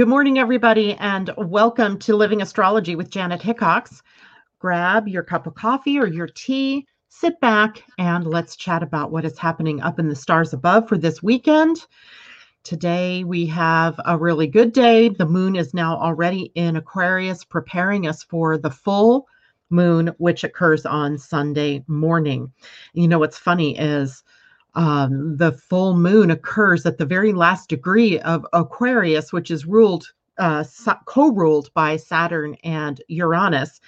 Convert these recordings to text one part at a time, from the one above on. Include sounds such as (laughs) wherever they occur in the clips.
Good morning, everybody, and welcome to Living Astrology with Janet Hickox. Grab your cup of coffee or your tea, sit back, and let's chat about what is happening up in the stars above for this weekend. Today, we have a really good day. The moon is now already in Aquarius, preparing us for the full moon, which occurs on Sunday morning. You know, what's funny is um, the full moon occurs at the very last degree of Aquarius, which is ruled, uh, co ruled by Saturn and Uranus.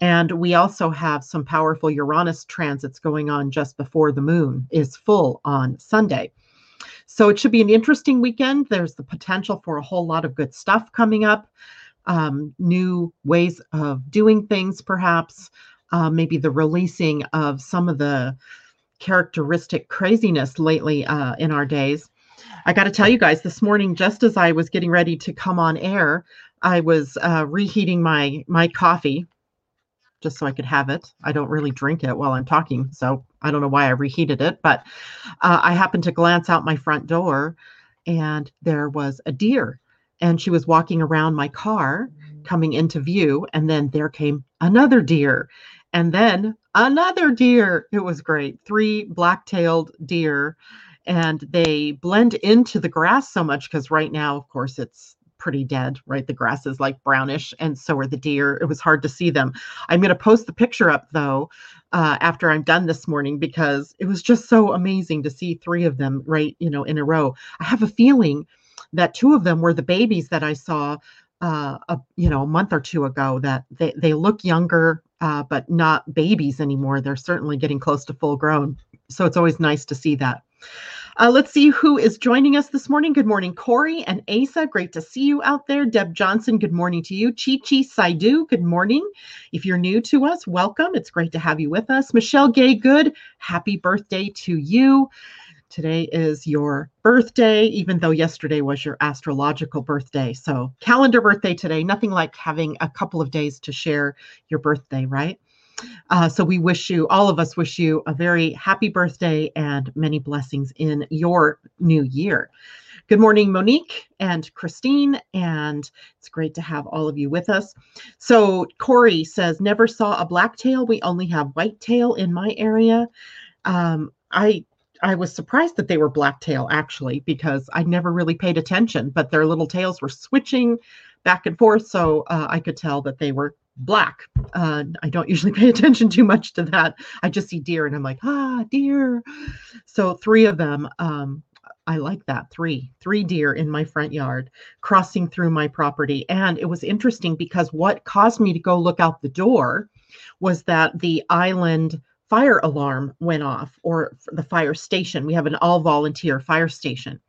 And we also have some powerful Uranus transits going on just before the moon is full on Sunday. So it should be an interesting weekend. There's the potential for a whole lot of good stuff coming up, um, new ways of doing things, perhaps, uh, maybe the releasing of some of the characteristic craziness lately uh, in our days. I got to tell you guys, this morning, just as I was getting ready to come on air, I was uh, reheating my my coffee just so I could have it. I don't really drink it while I'm talking, so I don't know why I reheated it. But uh, I happened to glance out my front door, and there was a deer, and she was walking around my car, coming into view, and then there came another deer, and then another deer. It was great. Three black tailed deer. And they blend into the grass so much because right now, of course, it's pretty dead, right? The grass is like brownish, and so are the deer. It was hard to see them. I'm going to post the picture up though uh, after I'm done this morning because it was just so amazing to see three of them right, you know, in a row. I have a feeling that two of them were the babies that I saw uh, a you know a month or two ago that they, they look younger uh, but not babies anymore. They're certainly getting close to full grown. So it's always nice to see that. Uh, let's see who is joining us this morning. Good morning, Corey and Asa. Great to see you out there. Deb Johnson, good morning to you. Chi Chi Saidu, good morning. If you're new to us, welcome. It's great to have you with us. Michelle Gay Good, happy birthday to you. Today is your birthday, even though yesterday was your astrological birthday. So, calendar birthday today, nothing like having a couple of days to share your birthday, right? Uh, so, we wish you, all of us wish you a very happy birthday and many blessings in your new year. Good morning, Monique and Christine, and it's great to have all of you with us. So, Corey says, Never saw a black tail. We only have white tail in my area. Um, I I was surprised that they were blacktail actually because I never really paid attention, but their little tails were switching back and forth, so uh, I could tell that they were black. Uh, I don't usually (laughs) pay attention too much to that. I just see deer and I'm like, ah, deer. So three of them. Um, I like that three, three deer in my front yard crossing through my property. And it was interesting because what caused me to go look out the door was that the island fire alarm went off or the fire station. We have an all volunteer fire station.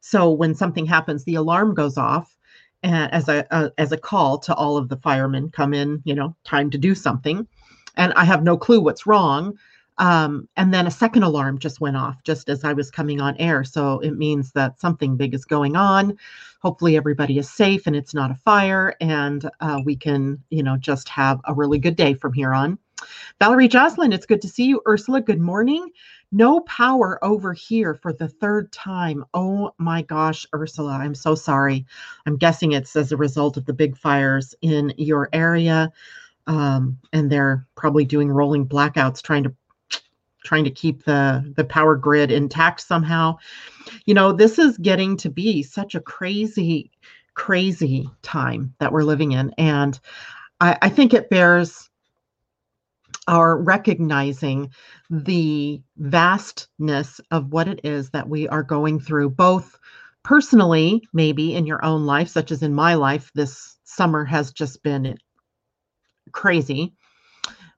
So when something happens, the alarm goes off uh, as a uh, as a call to all of the firemen come in, you know, time to do something. And I have no clue what's wrong. Um, and then a second alarm just went off just as I was coming on air. So it means that something big is going on. Hopefully, everybody is safe and it's not a fire, and uh, we can, you know, just have a really good day from here on. Valerie Jocelyn, it's good to see you. Ursula, good morning. No power over here for the third time. Oh my gosh, Ursula, I'm so sorry. I'm guessing it's as a result of the big fires in your area. Um, and they're probably doing rolling blackouts trying to trying to keep the the power grid intact somehow you know this is getting to be such a crazy crazy time that we're living in and i, I think it bears are recognizing the vastness of what it is that we are going through, both personally, maybe in your own life, such as in my life, this summer has just been crazy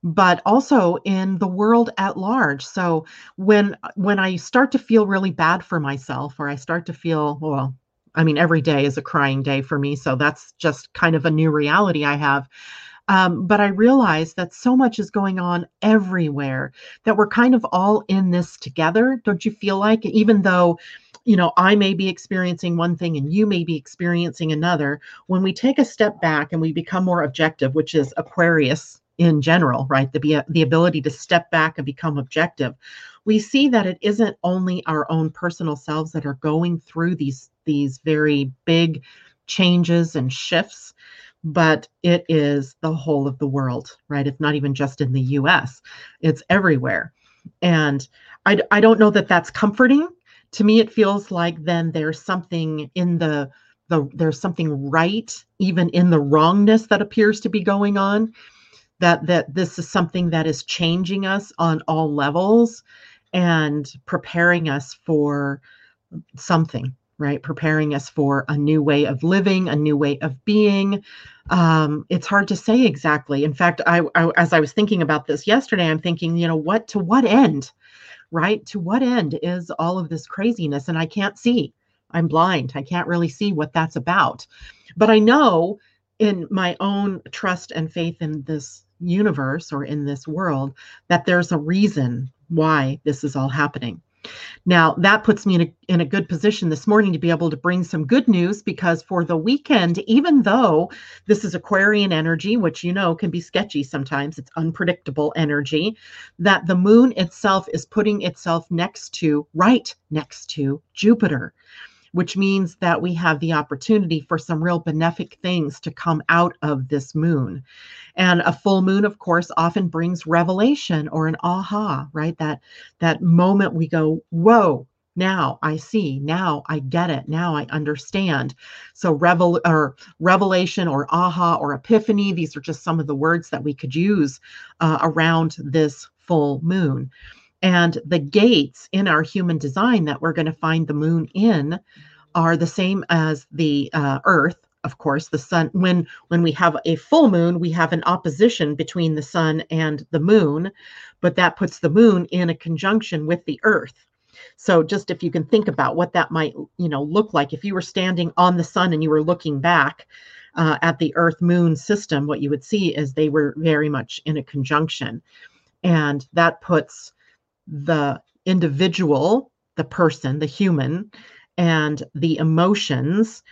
but also in the world at large. So when when i start to feel really bad for myself or i start to feel well i mean every day is a crying day for me so that's just kind of a new reality i have um, but I realize that so much is going on everywhere that we're kind of all in this together. Don't you feel like, even though, you know, I may be experiencing one thing and you may be experiencing another, when we take a step back and we become more objective, which is Aquarius in general, right? The, the ability to step back and become objective. We see that it isn't only our own personal selves that are going through these these very big changes and shifts, but it is the whole of the world, right? It's not even just in the US, it's everywhere. And I, I don't know that that's comforting. To me, it feels like then there's something in the the there's something right even in the wrongness that appears to be going on that that this is something that is changing us on all levels and preparing us for something right? Preparing us for a new way of living a new way of being. Um, it's hard to say exactly. In fact I, I as i was thinking about this yesterday i'm thinking you know what to what end right? To what end is all of this craziness? And i can't see. I'm blind. I can't really see what that's about. But i know in my own trust and faith in this universe or in this world that there's a reason why this is all happening. Now, that puts me in a, in a good position this morning to be able to bring some good news because for the weekend, even though this is Aquarian energy, which you know can be sketchy sometimes, it's unpredictable energy, that the moon itself is putting itself next to, right next to Jupiter which means that we have the opportunity for some real benefic things to come out of this moon. And a full moon, of course, often brings revelation or an aha, right? That that moment we go, whoa, now I see, now I get it, now I understand. So revel or revelation or aha or epiphany, these are just some of the words that we could use uh, around this full moon. And the gates in our human design that we're going to find the moon in are the same as the uh, Earth. Of course, the sun. When when we have a full moon, we have an opposition between the sun and the moon, but that puts the moon in a conjunction with the Earth. So just if you can think about what that might, you know, look like if you were standing on the sun and you were looking back uh, at the Earth Moon system, what you would see is they were very much in a conjunction, and that puts the individual, the person, the human, and the emotions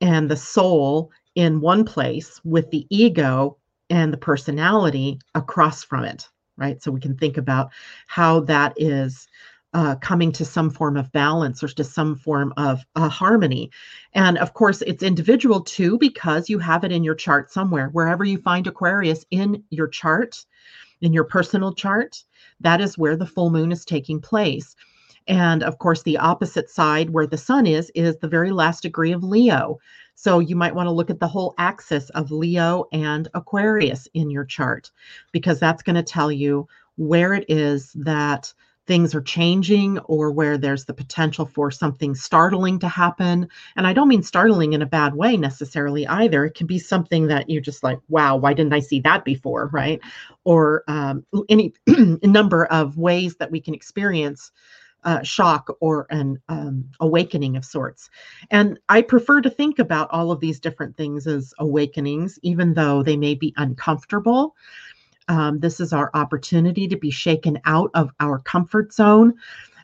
and the soul in one place with the ego and the personality across from it, right? So we can think about how that is uh, coming to some form of balance or to some form of uh, harmony. And of course, it's individual too, because you have it in your chart somewhere. Wherever you find Aquarius in your chart, in your personal chart, that is where the full moon is taking place. And of course, the opposite side where the sun is, is the very last degree of Leo. So you might want to look at the whole axis of Leo and Aquarius in your chart, because that's going to tell you where it is that things are changing or where there's the potential for something startling to happen. And I don't mean startling in a bad way necessarily either. It can be something that you're just like, wow, why didn't I see that before? Right. Or um, any (clears throat) number of ways that we can experience. Uh, shock or an um, awakening of sorts. And I prefer to think about all of these different things as awakenings, even though they may be uncomfortable. Um, this is our opportunity to be shaken out of our comfort zone.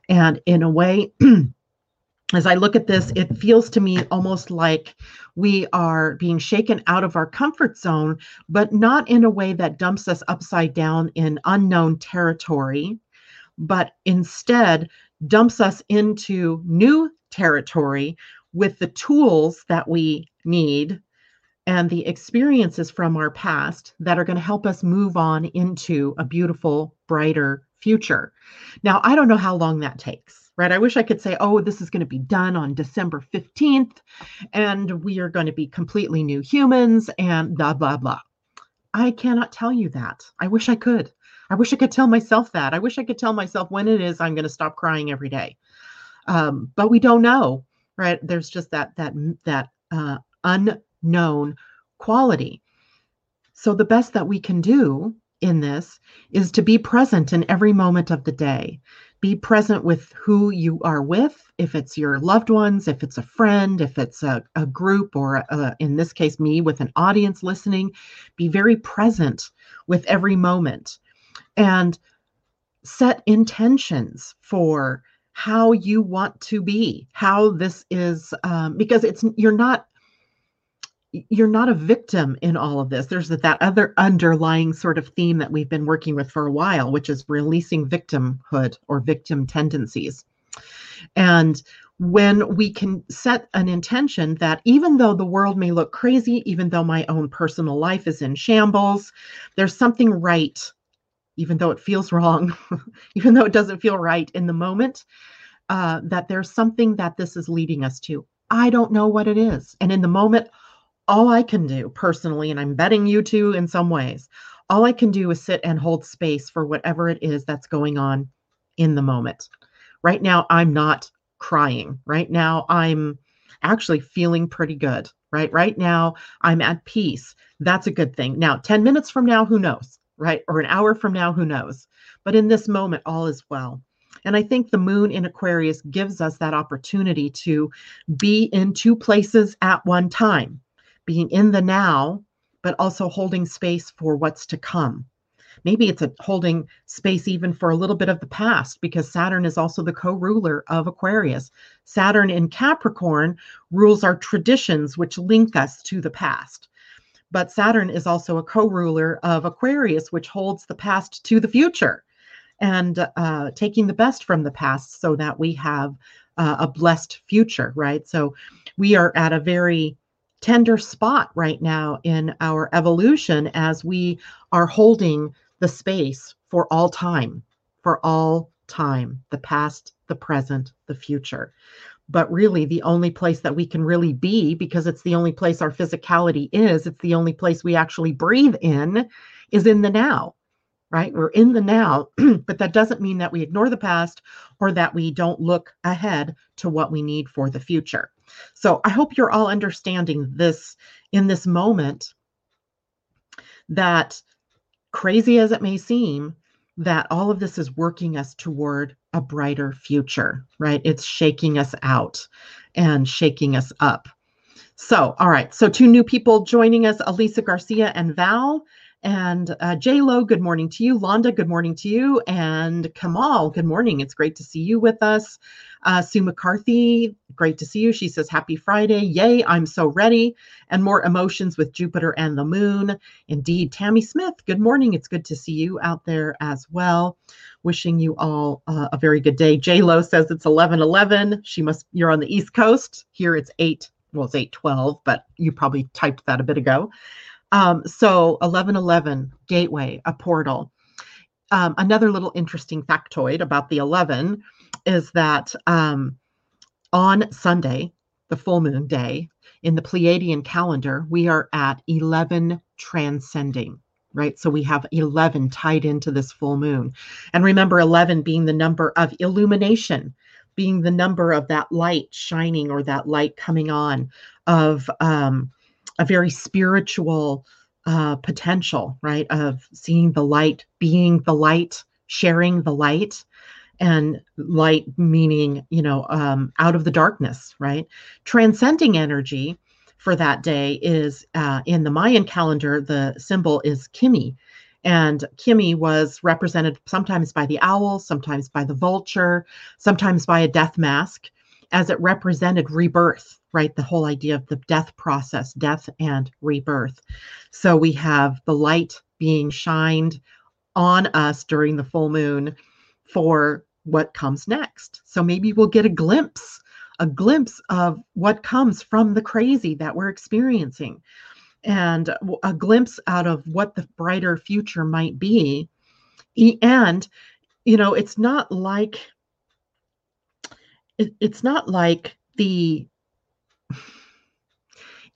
And in a way, (clears throat) as I look at this, it feels to me almost like we are being shaken out of our comfort zone, but not in a way that dumps us upside down in unknown territory, but instead dumps us into new territory with the tools that we need and the experiences from our past that are going to help us move on into a beautiful, brighter future. Now, I don't know how long that takes, right? I wish I could say, oh, this is going to be done on December 15th, and we are going to be completely new humans and blah, blah, blah. I cannot tell you that. I wish I could. I wish I could tell myself that. I wish I could tell myself when it is I'm going to stop crying every day. Um, but we don't know, right? There's just that that that uh, un known quality. So, the best that we can do in this is to be present in every moment of the day. Be present with who you are with, if it's your loved ones, if it's a friend, if it's a, a group, or a, in this case, me with an audience listening. Be very present with every moment and set intentions for how you want to be, how this is, um, because it's you're not you're not a victim in all of this. There's that other underlying sort of theme that we've been working with for a while, which is releasing victimhood or victim tendencies. And when we can set an intention that even though the world may look crazy, even though my own personal life is in shambles, there's something right, even though it feels wrong, (laughs) even though it doesn't feel right in the moment, uh, that there's something that this is leading us to. I don't know what it is. And in the moment, all I can do personally, and I'm betting you too in some ways, all I can do is sit and hold space for whatever it is that's going on in the moment. Right now, I'm not crying. Right now, I'm actually feeling pretty good. Right. Right now, I'm at peace. That's a good thing. Now, 10 minutes from now, who knows? Right. Or an hour from now, who knows? But in this moment, all is well. And I think the moon in Aquarius gives us that opportunity to be in two places at one time, being in the now, but also holding space for what's to come. Maybe it's a holding space even for a little bit of the past because Saturn is also the co ruler of Aquarius. Saturn in Capricorn rules our traditions, which link us to the past. But Saturn is also a co ruler of Aquarius, which holds the past to the future and uh, taking the best from the past so that we have uh, a blessed future, right? So we are at a very tender spot right now in our evolution as we are holding the space for all time, for all time, the past, the present, the future. But really, the only place that we can really be, because it's the only place our physicality is, it's the only place we actually breathe in, is in the now, right? We're in the now, (clears throat) but that doesn't mean that we ignore the past or that we don't look ahead to what we need for the future. So I hope you're all understanding this in this moment that crazy as it may seem, that all of this is working us toward a brighter future, right? It's shaking us out and shaking us up. So, all right. So, two new people joining us Elisa Garcia and Val. And uh, J Lo, good morning to you. Londa, good morning to you. And Kamal, good morning. It's great to see you with us. Uh, Sue McCarthy, great to see you. She says, Happy Friday. Yay, I'm so ready. And more emotions with Jupiter and the moon. Indeed. Tammy Smith, good morning. It's good to see you out there as well. Wishing you all uh, a very good day. J Lo says it's 11 11. She must, you're on the East Coast. Here it's 8, well, it's 8 12, but you probably typed that a bit ago. Um, so 1111 gateway, a portal. Um, another little interesting factoid about the 11 is that um, on Sunday, the full moon day, in the Pleiadian calendar, we are at 11 transcending, right? So we have 11 tied into this full moon. And remember, 11 being the number of illumination, being the number of that light shining or that light coming on, of um, a very spiritual uh, potential, right? Of seeing the light, being the light, sharing the light, and light meaning, you know, um, out of the darkness, right? Transcending energy for that day is uh, in the Mayan calendar, the symbol is Kimi. And Kimi was represented sometimes by the owl, sometimes by the vulture, sometimes by a death mask, as it represented rebirth, right? The whole idea of the death process, death and rebirth. So we have the light being shined on us during the full moon for what comes next. So maybe we'll get a glimpse, a glimpse of what comes from the crazy that we're experiencing and a glimpse out of what the brighter future might be. And, you know, it's not like, it, it's not like the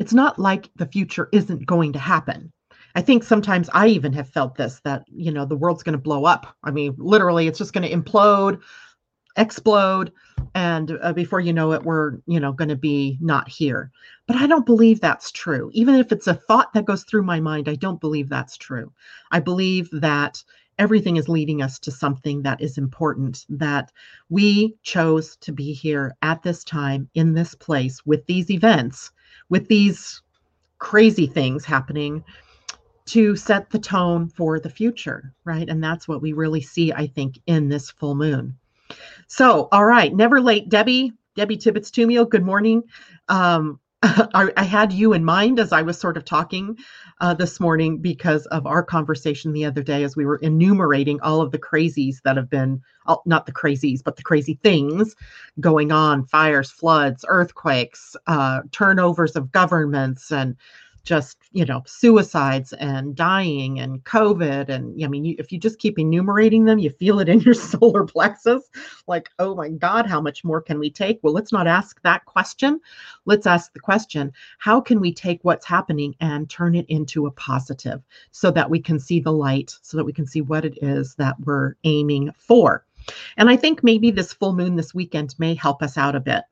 it's not like the future isn't going to happen. I think sometimes I even have felt this that, you know, the world's going to blow up. I mean, literally, it's just going to implode, explode. And uh, before you know it, we're, you know, going to be not here. But I don't believe that's true. Even if it's a thought that goes through my mind, I don't believe that's true. I believe that everything is leading us to something that is important, that we chose to be here at this time, in this place, with these events, with these crazy things happening to set the tone for the future, right? And that's what we really see, I think, in this full moon. So, all right, never late, Debbie, Debbie Tibbetts Tumio, good morning. Um, (laughs) I, I, had you in mind as I was sort of talking uh, this morning because of our conversation the other day as we were enumerating all of the crazies that have been, not the crazies, but the crazy things going on fires, floods, earthquakes, uh, turnovers of governments, and just you know suicides and dying and covid and i mean you, if you just keep enumerating them you feel it in your (laughs) solar plexus. Like oh my god how much more can we take? Well let's not ask that question. Let's ask the question how can we take what's happening and turn it into a positive so that we can see the light so that we can see what it is that we're aiming for and I think maybe this full moon this weekend may help us out a bit.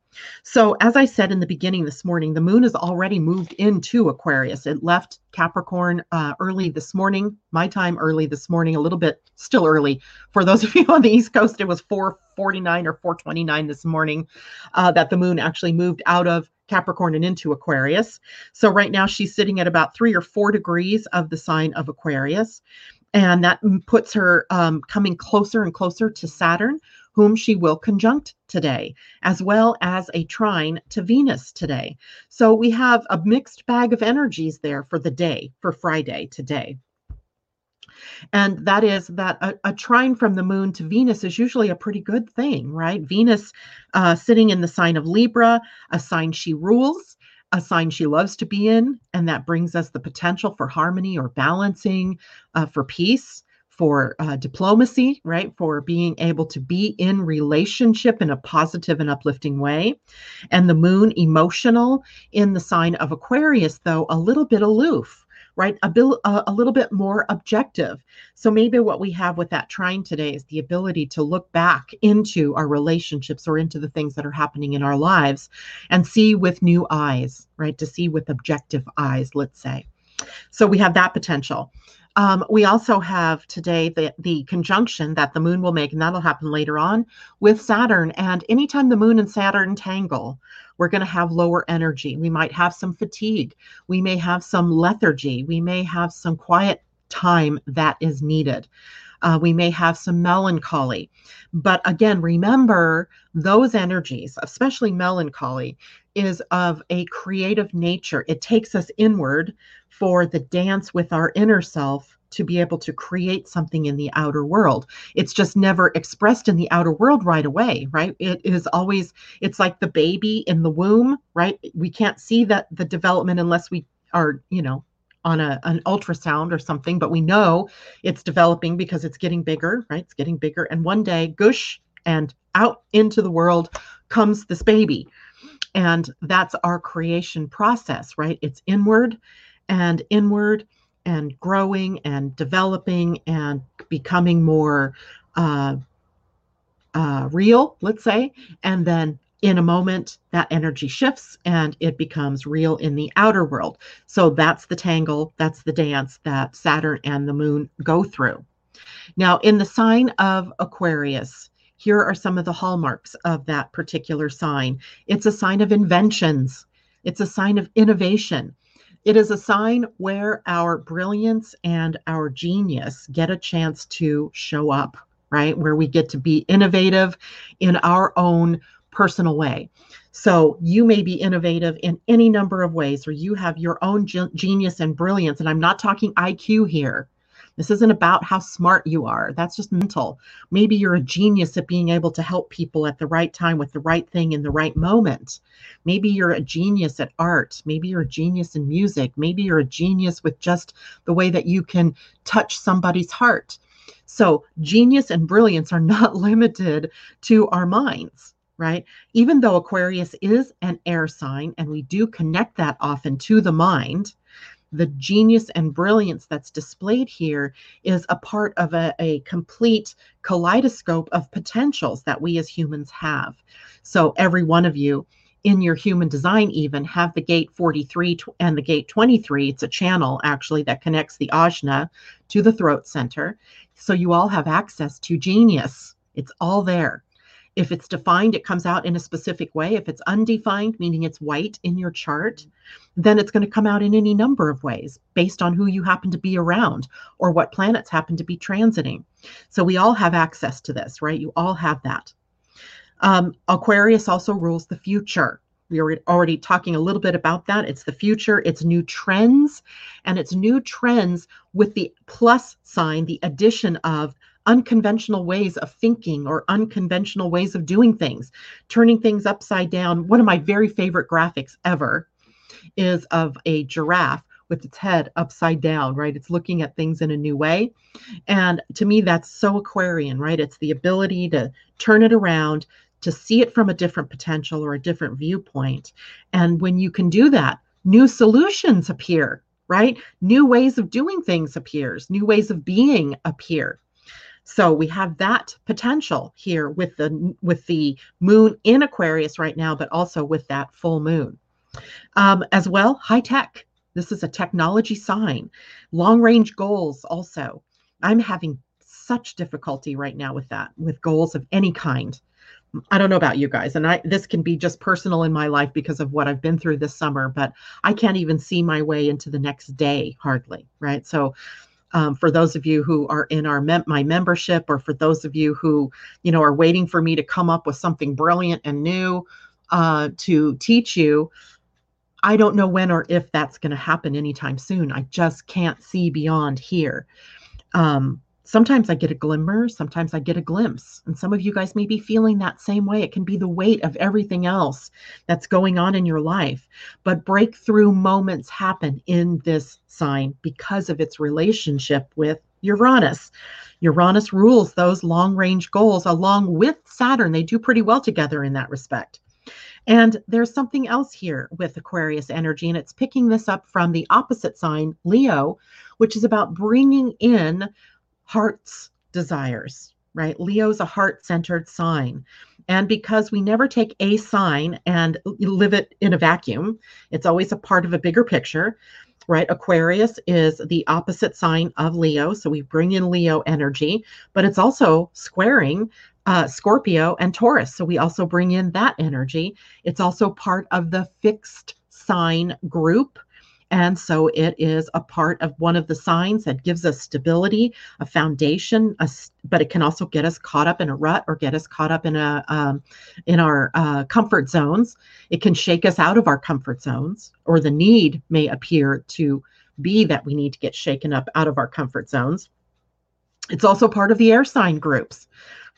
So, as I said in the beginning this morning, the moon has already moved into Aquarius. It left Capricorn uh, early this morning, my time early this morning, a little bit still early. For those of you on the East Coast, it was 449 or 429 this morning uh, that the moon actually moved out of Capricorn and into Aquarius. So, right now she's sitting at about three or four degrees of the sign of Aquarius and that puts her um, coming closer and closer to Saturn, whom she will conjunct today, as well as a trine to Venus today. So we have a mixed bag of energies there for the day, for Friday today. And that is that a, a, trine from the moon to Venus is usually a pretty good thing, right? Venus uh, sitting in the sign of Libra, a sign she rules, a sign she loves to be in, and that brings us the potential for harmony or balancing, uh, for peace, for uh, diplomacy, right? For being able to be in relationship in a positive and uplifting way. And the moon, emotional in the sign of Aquarius, though, a little bit aloof right? A, bil- a, a little bit more objective. So maybe what we have with that trine today is the ability to look back into our relationships or into the things that are happening in our lives and see with new eyes, right? To see with objective eyes, let's say. So we have that potential. Um, we also have today the, the conjunction that the moon will make, and that'll happen later on with Saturn. And anytime the moon and Saturn tangle, we're going to have lower energy. We might have some fatigue. We may have some lethargy. We may have some quiet time that is needed. Uh, we may have some melancholy. But again, remember those energies, especially melancholy, is of a creative nature. It takes us inward for the dance with our inner self to be able to create something in the outer world. It's just never expressed in the outer world right away, right? It is always it's like the baby in the womb, right? We can't see that the development unless we are, you know, on a, an ultrasound or something, but we know it's developing because it's getting bigger, right? It's getting bigger. And one day, goosh, and out into the world comes this baby. And that's our creation process, right? It's inward and inward and growing and developing and becoming more uh, uh, real, let's say. And then in a moment, that energy shifts and it becomes real in the outer world. So that's the tangle, that's the dance that Saturn and the moon go through. Now, in the sign of Aquarius, here are some of the hallmarks of that particular sign. It's a sign of inventions, it's a sign of innovation. It is a sign where our brilliance and our genius get a chance to show up, right? Where we get to be innovative in our own personal way. So you may be innovative in any number of ways, or you have your own genius and brilliance. And I'm not talking IQ here. This isn't about how smart you are. That's just mental. Maybe you're a genius at being able to help people at the right time with the right thing in the right moment. Maybe you're a genius at art. Maybe you're a genius in music. Maybe you're a genius with just the way that you can touch somebody's heart. So, genius and brilliance are not (laughs) limited to our minds right? Even though Aquarius is an air sign and we do connect that often to the mind, the genius and brilliance that's displayed here is a part of a, a, complete kaleidoscope of potentials that we as humans have. So, every one of you in your human design, even have the gate 43 and the gate 23. It's a channel actually that connects the ajna to the throat center. So, you all have access to genius. It's all there. If it's defined, it comes out in a specific way. If it's undefined, meaning it's white in your chart, then it's going to come out in any number of ways based on who you happen to be around or what planets happen to be transiting. So we all have access to this, right? You all have that. Um, Aquarius also rules the future, We were already talking a little bit about that. It's the future, it's new trends, and it's new trends with the plus sign, the addition of unconventional ways of thinking or unconventional ways of doing things, turning things upside down. One of my very favorite graphics ever is of a giraffe with its head upside down, right? It's looking at things in a new way. And to me, that's so Aquarian, right? It's the ability to turn it around, to see it from a different potential or a different viewpoint. And when you can do that, new solutions appear, right? New ways of doing things appears, new ways of being appear. So we have that potential here with the with the moon in Aquarius right now, but also with that full moon. Um, as well, high tech. This is a technology sign. Long range goals also. I'm having such difficulty right now with that, with goals of any kind. I don't know about you guys, and I this can be just personal in my life because of what I've been through this summer, but I can't even see my way into the next day hardly, right? So um, for those of you who are in our mem- my membership or for those of you who you know are waiting for me to come up with something brilliant and new uh, to teach you i don't know when or if that's going to happen anytime soon. I just can't see beyond here. Um, sometimes I get a glimmer, sometimes I get a glimpse. And some of you guys may be feeling that same way. It can be the weight of everything else that's going on in your life. But breakthrough moments happen in this sign because of its relationship with Uranus. Uranus rules those long range goals along with Saturn. They do pretty well together in that respect. And there's something else here with Aquarius energy, and it's picking this up from the opposite sign, Leo, which is about bringing in heart's desires, right? Leo's a heart centered sign. And because we never take a sign and live it in a vacuum, it's always a part of a bigger picture, right? Aquarius is the opposite sign of Leo. So we bring in Leo energy, but it's also squaring uh, Scorpio and Taurus. So we also bring in that energy. It's also part of the fixed sign group and so it is a part of one of the signs that gives us stability, a foundation, a, but it can also get us caught up in a rut or get us caught up in a um, in our uh, comfort zones. It can shake us out of our comfort zones, or the need may appear to be that we need to get shaken up out of our comfort zones. It's also part of the air sign groups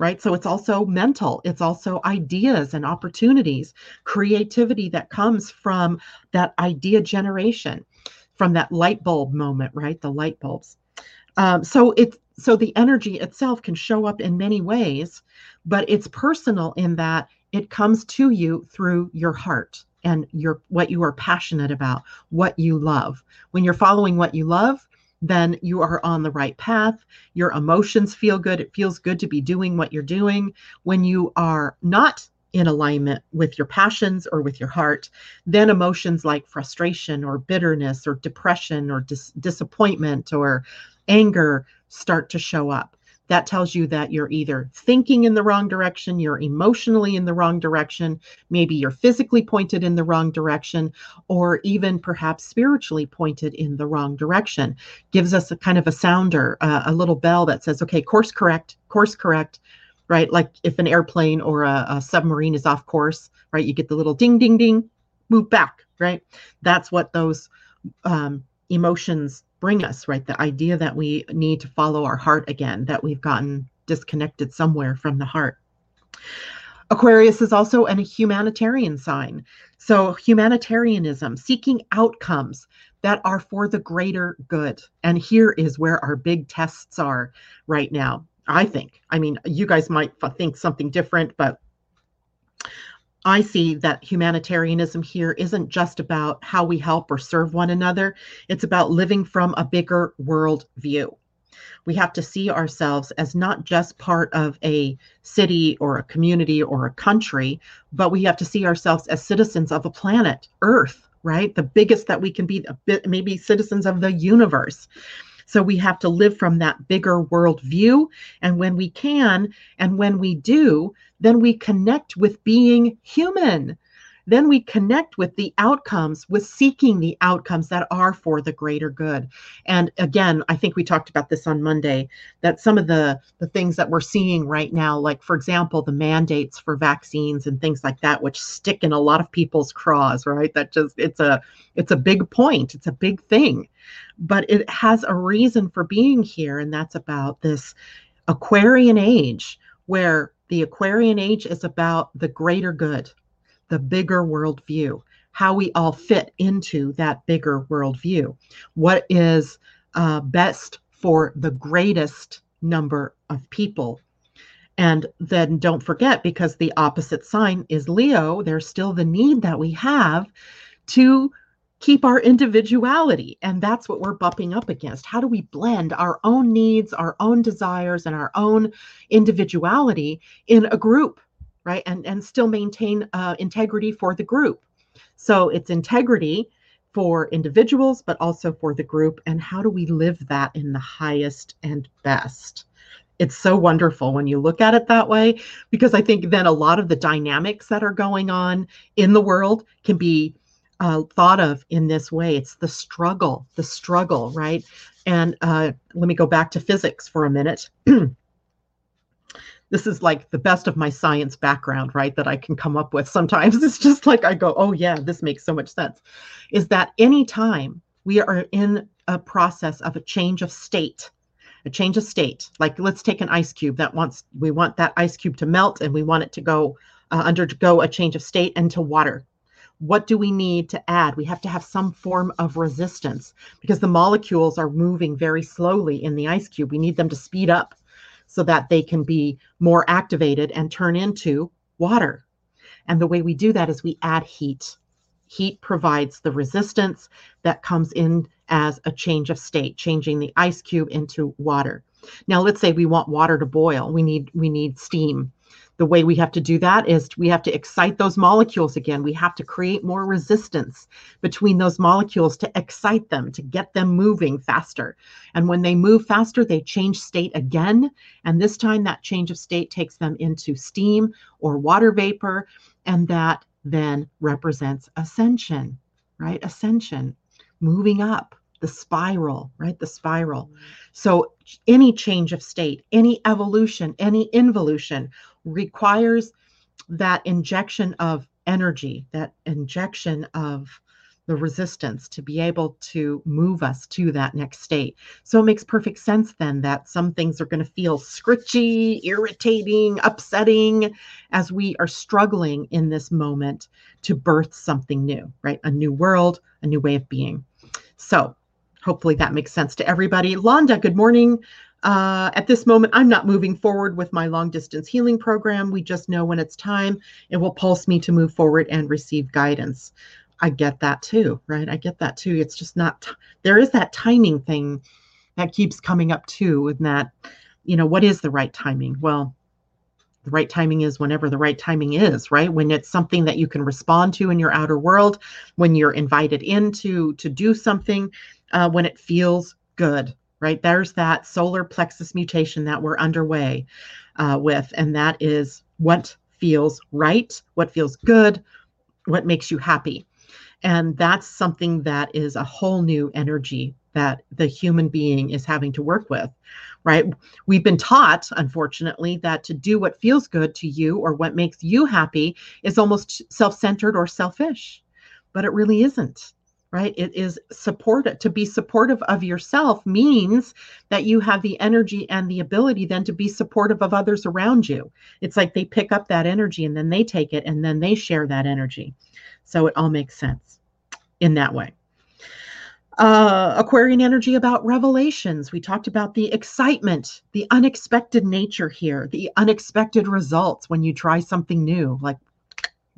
right? So it's also mental, it's also ideas and opportunities, creativity that comes from that idea generation, from that light bulb moment, right? The light bulbs. Um, so it's so the energy itself can show up in many ways, but it's personal in that it comes to you through your heart and your what you are passionate about, what you love. When you're following what you love, then you are on the right path. Your emotions feel good. It feels good to be doing what you're doing. When you are not in alignment with your passions or with your heart, then emotions like frustration or bitterness or depression or dis- disappointment or anger start to show up that tells you that you're either thinking in the wrong direction, you're emotionally in the wrong direction, maybe you're physically pointed in the wrong direction, or even perhaps spiritually pointed in the wrong direction. Gives us a kind of a sounder, uh, a little bell that says, okay, course correct, course correct, right? Like if an airplane or a, a submarine is off course, right? You get the little ding, ding, ding, move back, right? That's what those um, emotions bring us, right? The idea that we need to follow our heart again, that we've gotten disconnected somewhere from the heart. Aquarius is also a humanitarian sign. So, humanitarianism, seeking outcomes that are for the greater good. And here is where our big tests are right now. I think. I mean, you guys might think something different, but I see that humanitarianism here isn't just about how we help or serve one another, it's about living from a bigger world view. We have to see ourselves as not just part of a city or a community or a country, but we have to see ourselves as citizens of a planet, Earth, right? The biggest that we can be, maybe citizens of the universe. So we have to live from that bigger world view. And when we can, and when we do, then we connect with being human. Then we connect with the outcomes, with seeking the outcomes that are for the greater good. And again, I think we talked about this on Monday that some of the, the things that we're seeing right now, like for example, the mandates for vaccines and things like that, which stick in a lot of people's craws, right? That just it's a it's a big point, it's a big thing. But it has a reason for being here, and that's about this Aquarian age, where the Aquarian age is about the greater good, the bigger worldview, how we all fit into that bigger worldview. What is uh, best for the greatest number of people? And then don't forget, because the opposite sign is Leo, there's still the need that we have to keep our individuality. And that's what we're bumping up against. How do we blend our own needs, our own desires, and our own individuality in a group, right? And, and still maintain uh, integrity for the group. So it's integrity for individuals, but also for the group. And how do we live that in the highest and best? It's so wonderful when you look at it that way, because I think then a lot of the dynamics that are going on in the world can be uh, thought of in this way. It's the struggle, the struggle, right? And uh, let me go back to physics for a minute. (clears throat) this is like the best of my science background, right? That I can come up with. Sometimes (laughs) it's just like I go, oh, yeah, this makes so much sense. Is that anytime we are in a process of a change of state, a change of state, like let's take an ice cube that wants, we want that ice cube to melt and we want it to go uh, undergo a change of state into water what do we need to add? We have to have some form of resistance because the molecules are moving very slowly in the ice cube. We need them to speed up so that they can be more activated and turn into water. And the way we do that is we add heat. Heat provides the resistance that comes in as a change of state, changing the ice cube into water. Now let's say we want water to boil. We need we need steam the way we have to do that is we have to excite those molecules again. We have to create more resistance between those molecules to excite them, to get them moving faster. And when they move faster, they change state again. And this time, that change of state takes them into steam or water vapor. And that then represents ascension, right? Ascension, moving up the spiral, right? The spiral. So, any change of state, any evolution, any involution requires that injection of energy, that injection of the resistance to be able to move us to that next state. So it makes perfect sense then that some things are going to feel scritchy, irritating, upsetting as we are struggling in this moment to birth something new, right? A new world, a new way of being. So hopefully that makes sense to everybody. Londa, good morning. Uh, at this moment, I'm not moving forward with my long distance healing program. We just know when it's time, it will pulse me to move forward and receive guidance. I get that too, right? I get that too. It's just not, there is that timing thing that keeps coming up too, and that, you know, what is the right timing? Well, the right timing is whenever the right timing is right when it's something that you can respond to in your outer world when you're invited in to to do something uh, when it feels good right? There's that solar plexus mutation that we're underway uh, with, and that is what feels right, what feels good, what makes you happy. And that's something that is a whole new energy that the human being is having to work with, right? We've been taught, unfortunately, that to do what feels good to you or what makes you happy is almost self centered or selfish, but it really isn't right it is supportive to be supportive of yourself means that you have the energy and the ability then to be supportive of others around you it's like they pick up that energy and then they take it and then they share that energy so it all makes sense in that way uh, Aquarian energy about revelations. We talked about the excitement, the unexpected nature here, the unexpected results when you try something new. Like,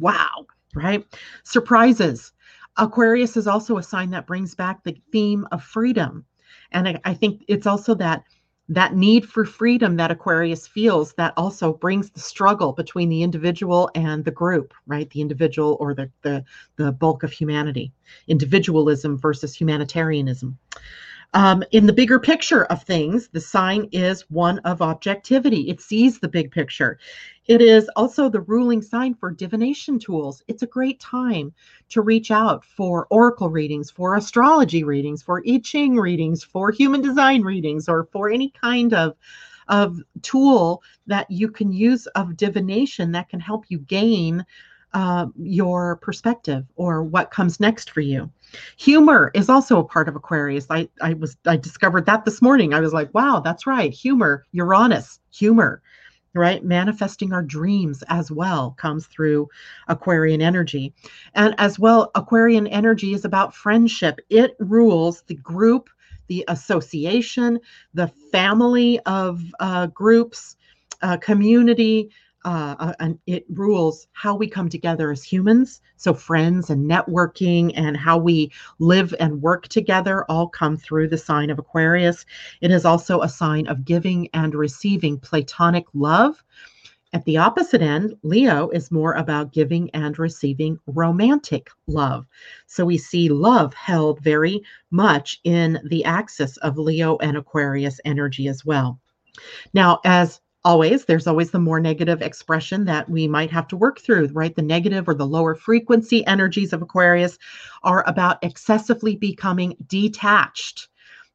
wow, right? Surprises. Aquarius is also a sign that brings back the theme of freedom. And I, I think it's also that that need for freedom that Aquarius feels that also brings the struggle between the individual and the group, right? The individual or the the, the bulk of humanity, individualism versus humanitarianism. Um, in the bigger picture of things, the sign is one of objectivity. It sees the big picture. It is also the ruling sign for divination tools. It's a great time to reach out for oracle readings, for astrology readings, for I Ching readings, for human design readings, or for any kind of of tool that you can use of divination that can help you gain uh, your perspective or what comes next for you. Humor is also a part of Aquarius. I, I was I discovered that this morning. I was like, wow, that's right. Humor, Uranus, humor, right? Manifesting our dreams as well comes through Aquarian energy. And as well, Aquarian energy is about friendship. It rules the group, the association, the family of uh, groups, uh, community, uh, uh, and it rules how we come together as humans. So, friends and networking and how we live and work together all come through the sign of Aquarius. It is also a sign of giving and receiving platonic love. At the opposite end, Leo is more about giving and receiving romantic love. So we see love held very much in the axis of Leo and Aquarius energy as well. Now, as always there's always the more negative expression that we might have to work through right? The negative or the lower frequency energies of aquarius are about excessively becoming detached.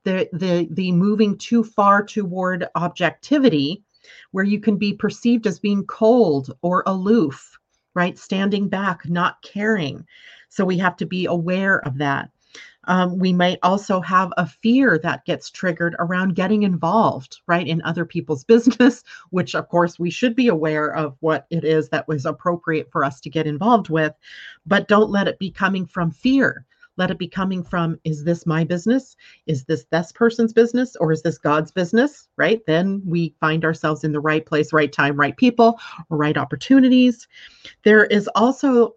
The the the moving too far toward objectivity where you can be perceived as being cold or aloof right? Standing back not caring. So we have to be aware of that um, we might also have a fear that gets triggered around getting involved, right, in other people's (laughs) business, which of course we should be aware of what it is that was appropriate for us to get involved with, but don't let it be coming from fear. Let it be coming from, is this my business? Is this this person's business? Or is this God's business? Right? Then we find ourselves in the right place, right time, right people, right opportunities. There is also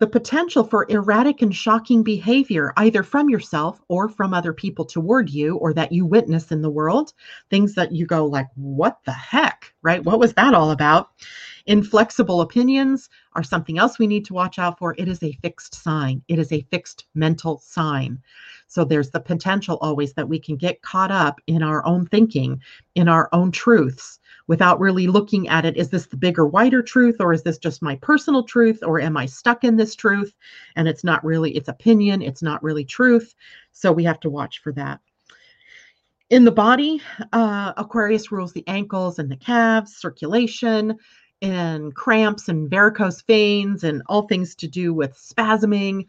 the potential for erratic and shocking behavior, either from yourself or from other people toward you, or that you witness in the world, things that you go like, what the heck, right? What was that all about? Inflexible opinions are something else we need to watch out for. It is a fixed sign, it is a fixed mental sign. So there's the potential always that we can get caught up in our own thinking, in our own truths without really looking at it is this the bigger wider truth or is this just my personal truth or am i stuck in this truth and it's not really it's opinion it's not really truth so we have to watch for that in the body uh, aquarius rules the ankles and the calves circulation and cramps and varicose veins and all things to do with spasming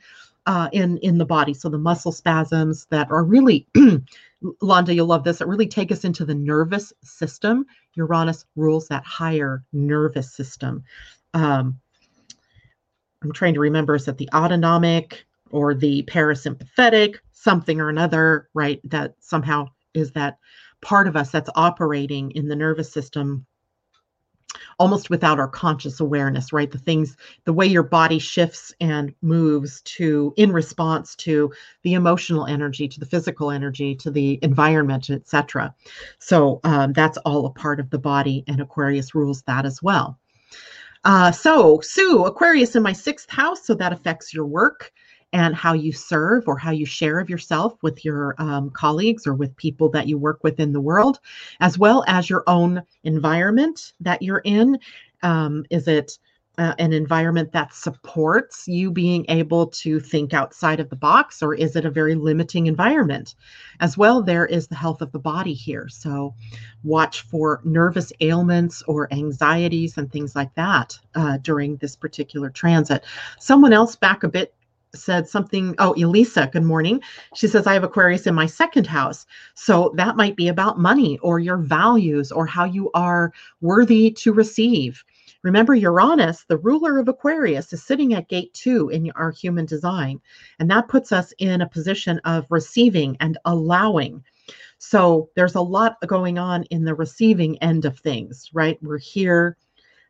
uh, in in the body so the muscle spasms that are really (clears throat) Londa, you'll love this. It really take us into the nervous system. Uranus rules that higher nervous system. Um, I'm trying to remember is that the autonomic or the parasympathetic, something or another, right? That somehow is that part of us that's operating in the nervous system almost without our conscious awareness, right? The things, the way your body shifts and moves to in response to the emotional energy, to the physical energy, to the environment, etc. So um, that's all a part of the body, and Aquarius rules that as well. Uh, so, Sue, Aquarius in my sixth house, so that affects your work and how you serve or how you share of yourself with your um, colleagues or with people that you work with in the world, as well as your own environment that you're in. Um, is it uh, an environment that supports you being able to think outside of the box, or is it a very limiting environment? As well, there is the health of the body here. So, watch for nervous ailments or anxieties and things like that uh, during this particular transit. Someone else back a bit said something. Oh, Elisa, good morning. She says, I have Aquarius in my second house. So that might be about money or your values or how you are worthy to receive. Remember, Uranus, the ruler of Aquarius, is sitting at gate two in our human design. And that puts us in a position of receiving and allowing. So there's a lot going on in the receiving end of things, right? We're here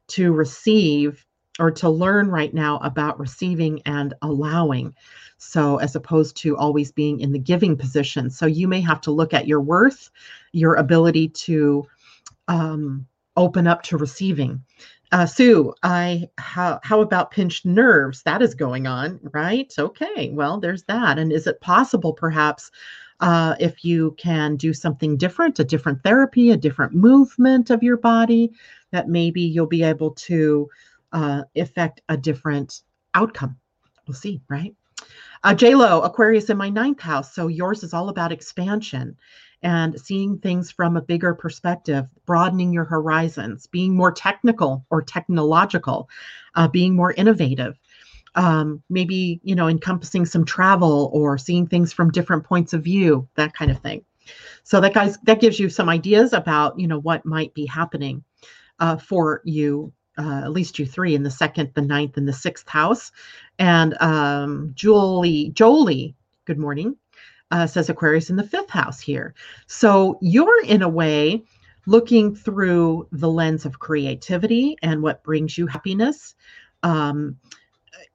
to receive or to learn right now about receiving and allowing. So, as opposed to always being in the giving position. So, you may have to look at your worth, your ability to um, open up to receiving. Uh, Sue, I how how about pinched nerves? That is going on, right? Okay, well, there's that. And is it possible, perhaps, uh, if you can do something different, a different therapy, a different movement of your body, that maybe you'll be able to uh, affect a different outcome. We'll see, right? Uh, Lo, Aquarius in my ninth house. So yours is all about expansion and seeing things from a bigger perspective, broadening your horizons, being more technical or technological, uh, being more innovative. Um, maybe you know encompassing some travel or seeing things from different points of view that kind of thing so that guys that gives you some ideas about you know what might be happening uh, for you uh, at least you three in the second, the ninth, and the sixth house. And um, Julie, Jolie, good morning, uh, says Aquarius in the fifth house here. So you're in a way looking through the lens of creativity and what brings you happiness. Um,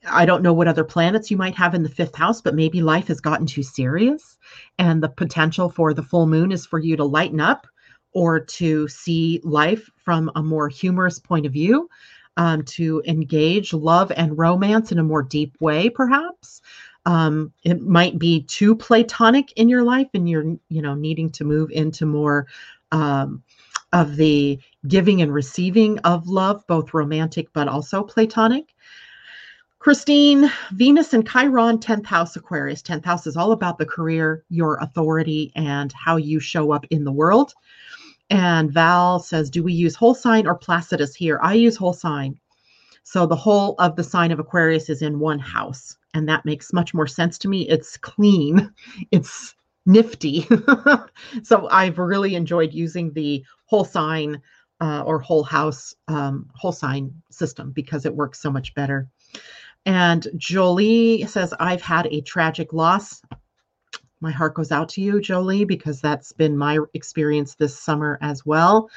I don't know what other planets you might have in the fifth house, but maybe life has gotten too serious. And the potential for the full moon is for you to lighten up or to see life from a more humorous point of view, um, to engage love and romance in a more deep way, perhaps. Um, it might be too platonic in your life, and you're, you know, needing to move into more um, of the giving and receiving of love, both romantic but also platonic. Christine, Venus and Chiron, 10th house Aquarius. 10th house is all about the career, your authority, and how you show up in the world. And Val says, do we use whole sign or Placidus here? I use whole sign. So the whole of the sign of Aquarius is in one house. And that makes much more sense to me. It's clean, (laughs) it's nifty. (laughs) so I've really enjoyed using the whole sign uh, or whole house um, whole sign system because it works so much better. And Jolie says, I've had a tragic loss my heart goes out to you, Jolie, because that's been my experience this summer as well.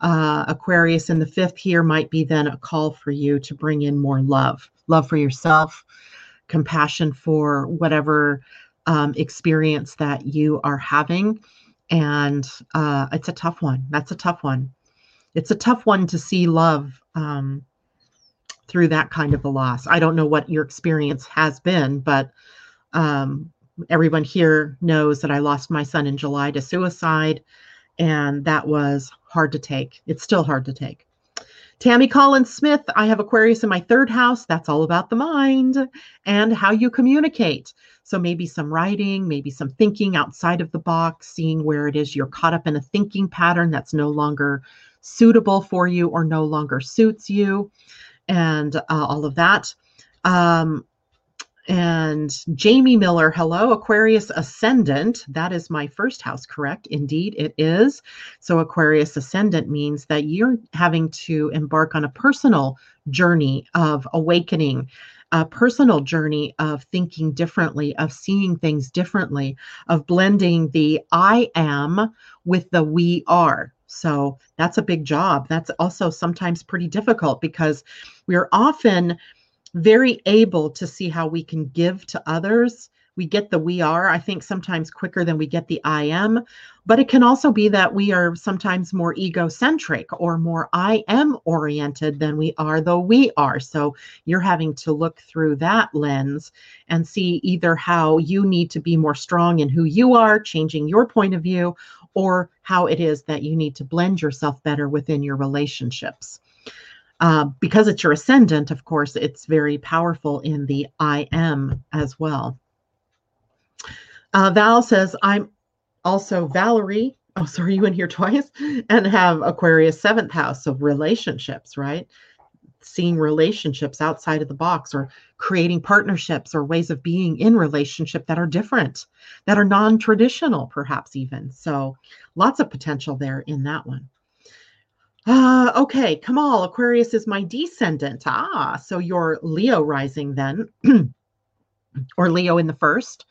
Uh, Aquarius in the fifth here might be then a call for you to bring in more love, love for yourself, compassion for whatever um, experience that you are having. And uh, it's a tough one. That's a tough one. It's a tough one to see love um, through that kind of a loss. I don't know what your experience has been, but um, everyone here knows that I lost my son in July to suicide, and that was hard to take. It's still hard to take. Tammy Collins Smith, I have Aquarius in my third house. That's all about the mind and how you communicate. So maybe some writing, maybe some thinking outside of the box, seeing where it is you're caught up in a thinking pattern that's no longer suitable for you or no longer suits you, and uh, all of that. Um, and Jamie Miller, hello, Aquarius Ascendant. That is my first house, correct? Indeed, it is. So, Aquarius Ascendant means that you're having to embark on a personal journey of awakening, a personal journey of thinking differently, of seeing things differently, of blending the I am with the we are. So, that's a big job. That's also sometimes pretty difficult because we're often very able to see how we can give to others. We get the we are, I think, sometimes quicker than we get the I am. But it can also be that we are sometimes more egocentric or more I am oriented than we are the we are. So you're having to look through that lens and see either how you need to be more strong in who you are, changing your point of view, or how it is that you need to blend yourself better within your relationships. Uh, because it's your ascendant, of course, it's very powerful in the I am as well. Uh, Val says, I'm also Valerie. Oh, (laughs) sorry, you in here twice and have Aquarius seventh house of relationships, right? Seeing relationships outside of the box or creating partnerships or ways of being in relationship that are different, that are non traditional, perhaps even. So lots of potential there in that one. Uh, okay, Kamal, Aquarius is my descendant. Ah, so you're Leo rising then, (clears throat) or Leo in the first.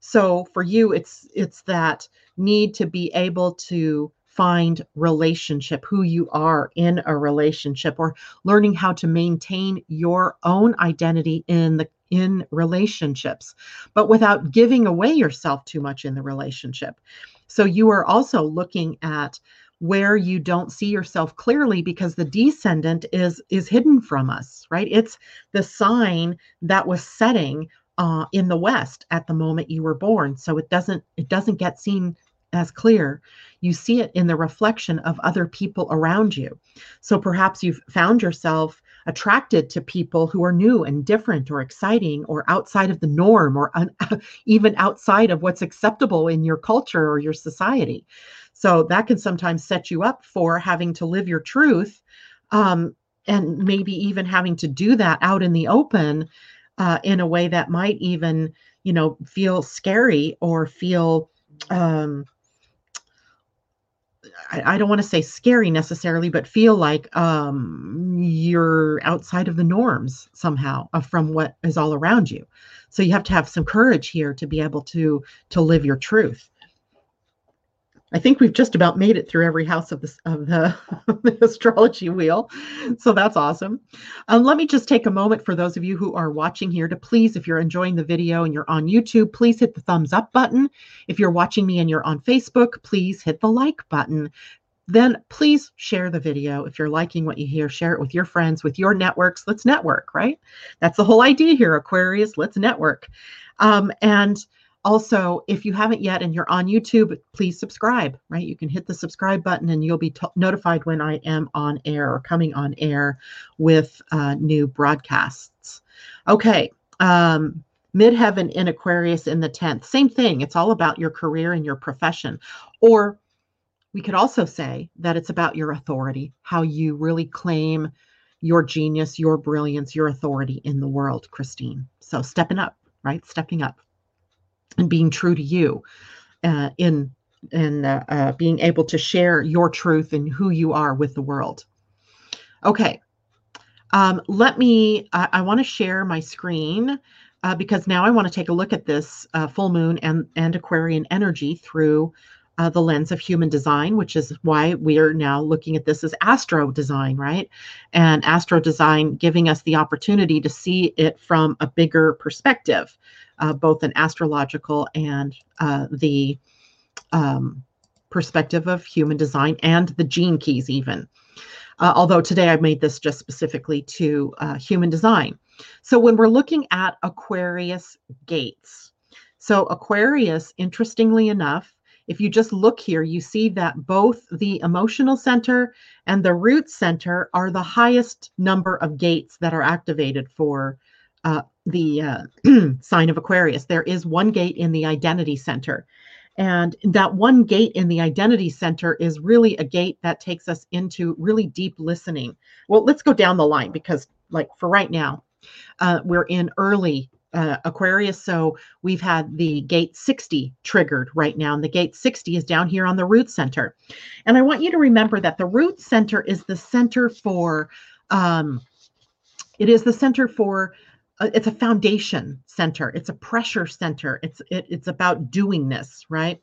So for you, it's it's that need to be able to find relationship, who you are in a relationship, or learning how to maintain your own identity in the in relationships, but without giving away yourself too much in the relationship. So you are also looking at where you don't see yourself clearly because the descendant is is hidden from us right? It's the sign that was setting uh, in the west at the moment you were born. So it doesn't it doesn't get seen as clear. You see it in the reflection of other people around you. So perhaps you've found yourself attracted to people who are new and different or exciting or outside of the norm or un- (laughs) even outside of what's acceptable in your culture or your society so that can sometimes set you up for having to live your truth um, and maybe even having to do that out in the open uh, in a way that might even you know feel scary or feel um, I, don't want to say scary necessarily, but feel like um, you're outside of the norms somehow uh, from what is all around you. So you have to have some courage here to be able to to live your truth. I think we've just about made it through every house of the, of the, (laughs) the astrology wheel. So that's awesome. Um, let me just take a moment for those of you who are watching here to please, if you're enjoying the video and you're on YouTube, please hit the thumbs up button. If you're watching me and you're on Facebook, please hit the like button. Then please share the video. If you're liking what you hear, share it with your friends, with your networks. Let's network, right? That's the whole idea here, Aquarius. Let's network. Um, and also, if you haven't yet and you're on YouTube, please subscribe, right? You can hit the subscribe button and you'll be t- notified when I am on air or coming on air with uh, new broadcasts. Okay. Um, midheaven in Aquarius in the 10th. Same thing. It's all about your career and your profession. Or we could also say that it's about your authority, how you really claim your genius, your brilliance, your authority in the world, Christine. So stepping up, right? Stepping up and being true to you uh, in in uh, uh, being able to share your truth and who you are with the world. Okay, um, let me. I, I want to share my screen uh, because now I want to take a look at this uh, full moon and and Aquarian energy through. Uh, the lens of human design, which is why we are now looking at this as astro design, right? And astro design giving us the opportunity to see it from a bigger perspective uh, both an astrological and uh, the um, perspective of human design and the gene keys, even. Uh, although today I made this just specifically to uh, human design. So when we're looking at Aquarius gates, so Aquarius, interestingly enough, if you just look here, you see that both the emotional center and the root center are the highest number of gates that are activated for uh, the uh, (clears throat) sign of Aquarius. There is one gate in the identity center. And that one gate in the identity center is really a gate that takes us into really deep listening. Well, let's go down the line because, like, for right now, uh, we're in early uh, Aquarius. So we've had the gate 60 triggered right now. And the gate 60 is down here on the root center. And I want you to remember that the root center is the center for, um, it is the center for it's a foundation center. It's a pressure center. It's it, it's about doingness right?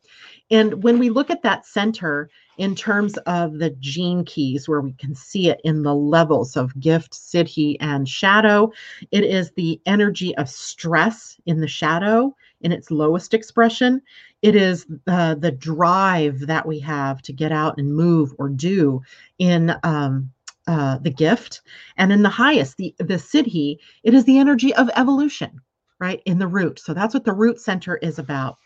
And when we look at that center in terms of the gene keys where we can see it in the levels of gift siddhi and shadow it is the energy of stress in the shadow in its lowest expression. It is uh, the drive that we have to get out and move or do in um, uh, the gift. And in the highest, the, the siddhi, it is the energy of evolution, right? In the root. So that's what the root center is about.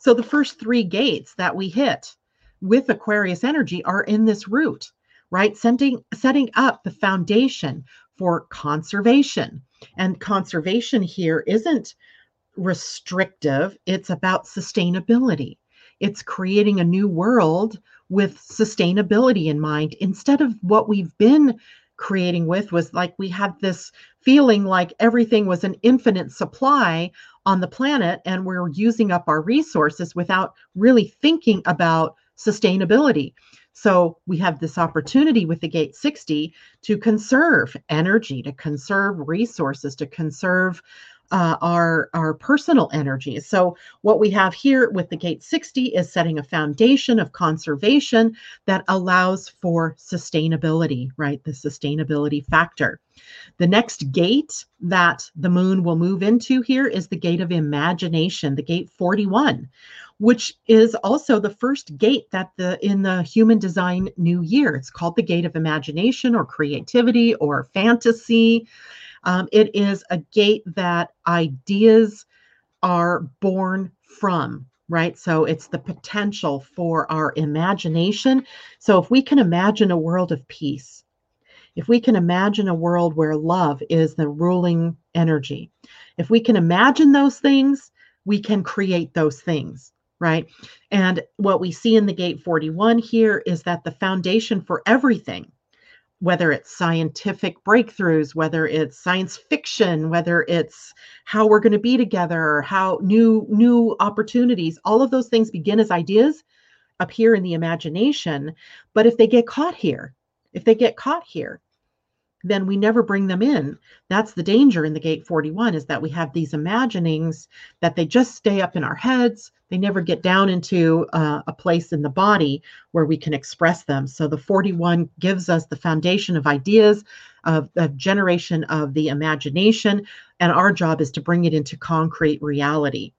So the first three gates that we hit with Aquarius energy are in this root, right? Setting, setting up the foundation for conservation. And conservation here isn't restrictive, it's about sustainability. It's creating a new world with sustainability in mind instead of what we've been creating with was like we had this feeling like everything was an infinite supply on the planet and we're using up our resources without really thinking about sustainability. So we have this opportunity with the Gate 60 to conserve energy, to conserve resources, to conserve uh, our our personal energies. So what we have here with the gate 60 is setting a foundation of conservation that allows for sustainability, right? The sustainability factor. The next gate that the moon will move into here is the gate of imagination, the gate 41 which is also the first gate that the in the human design new year it's called the gate of imagination or creativity or fantasy Um, it is a gate that ideas are born from, right? So it's the potential for our imagination. So if we can imagine a world of peace, if we can imagine a world where love is the ruling energy, if we can imagine those things, we can create those things, right? And what we see in the gate 41 here is that the foundation for everything whether it's scientific breakthroughs, whether it's science fiction, whether it's how we're going to be together, how new new opportunities, all of those things begin as ideas up here in the imagination. But if they get caught here, if they get caught here, then we never bring them in. That's the danger in the gate 41 is that we have these imaginings that they just stay up in our heads. They never get down into uh, a place in the body where we can express them. So the 41 gives us the foundation of ideas, of the generation of the imagination, and our job is to bring it into concrete reality.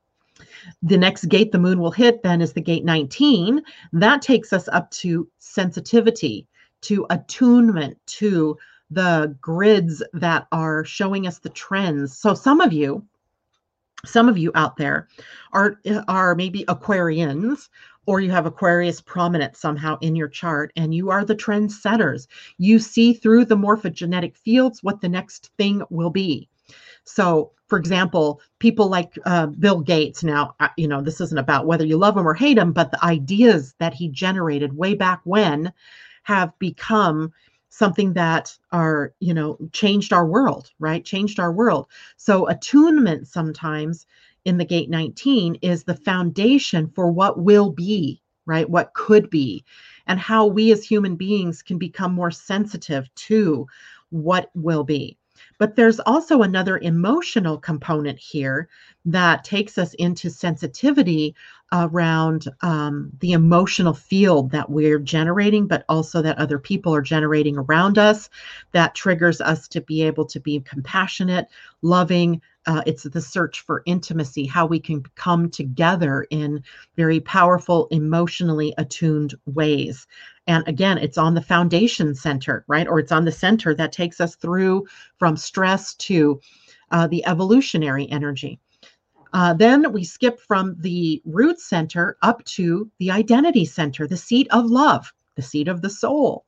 The next gate the moon will hit then is the gate 19. That takes us up to sensitivity, to attunement, to the grids that are showing us the trends. So some of you, some of you out there are are maybe Aquarians or you have Aquarius prominent somehow in your chart and you are the trend setters. You see through the morphogenetic fields what the next thing will be. So, for example, people like uh, Bill Gates, now, you know, this isn't about whether you love him or hate him, but the ideas that he generated way back when have become something that are you know changed our world right? Changed our world. So attunement sometimes in the gate 19 is the foundation for what will be right? What could be and how we as human beings can become more sensitive to what will be but there's also another emotional component here that takes us into sensitivity around um, the emotional field that we're generating, but also that other people are generating around us. That triggers us to be able to be compassionate, loving. Uh, it's the search for intimacy, how we can come together in very powerful, emotionally attuned ways. And again, it's on the foundation center, right? Or it's on the center that takes us through from stress to uh, the evolutionary energy. Uh, then we skip from the root center up to the identity center, the seat of love, the seat of the soul.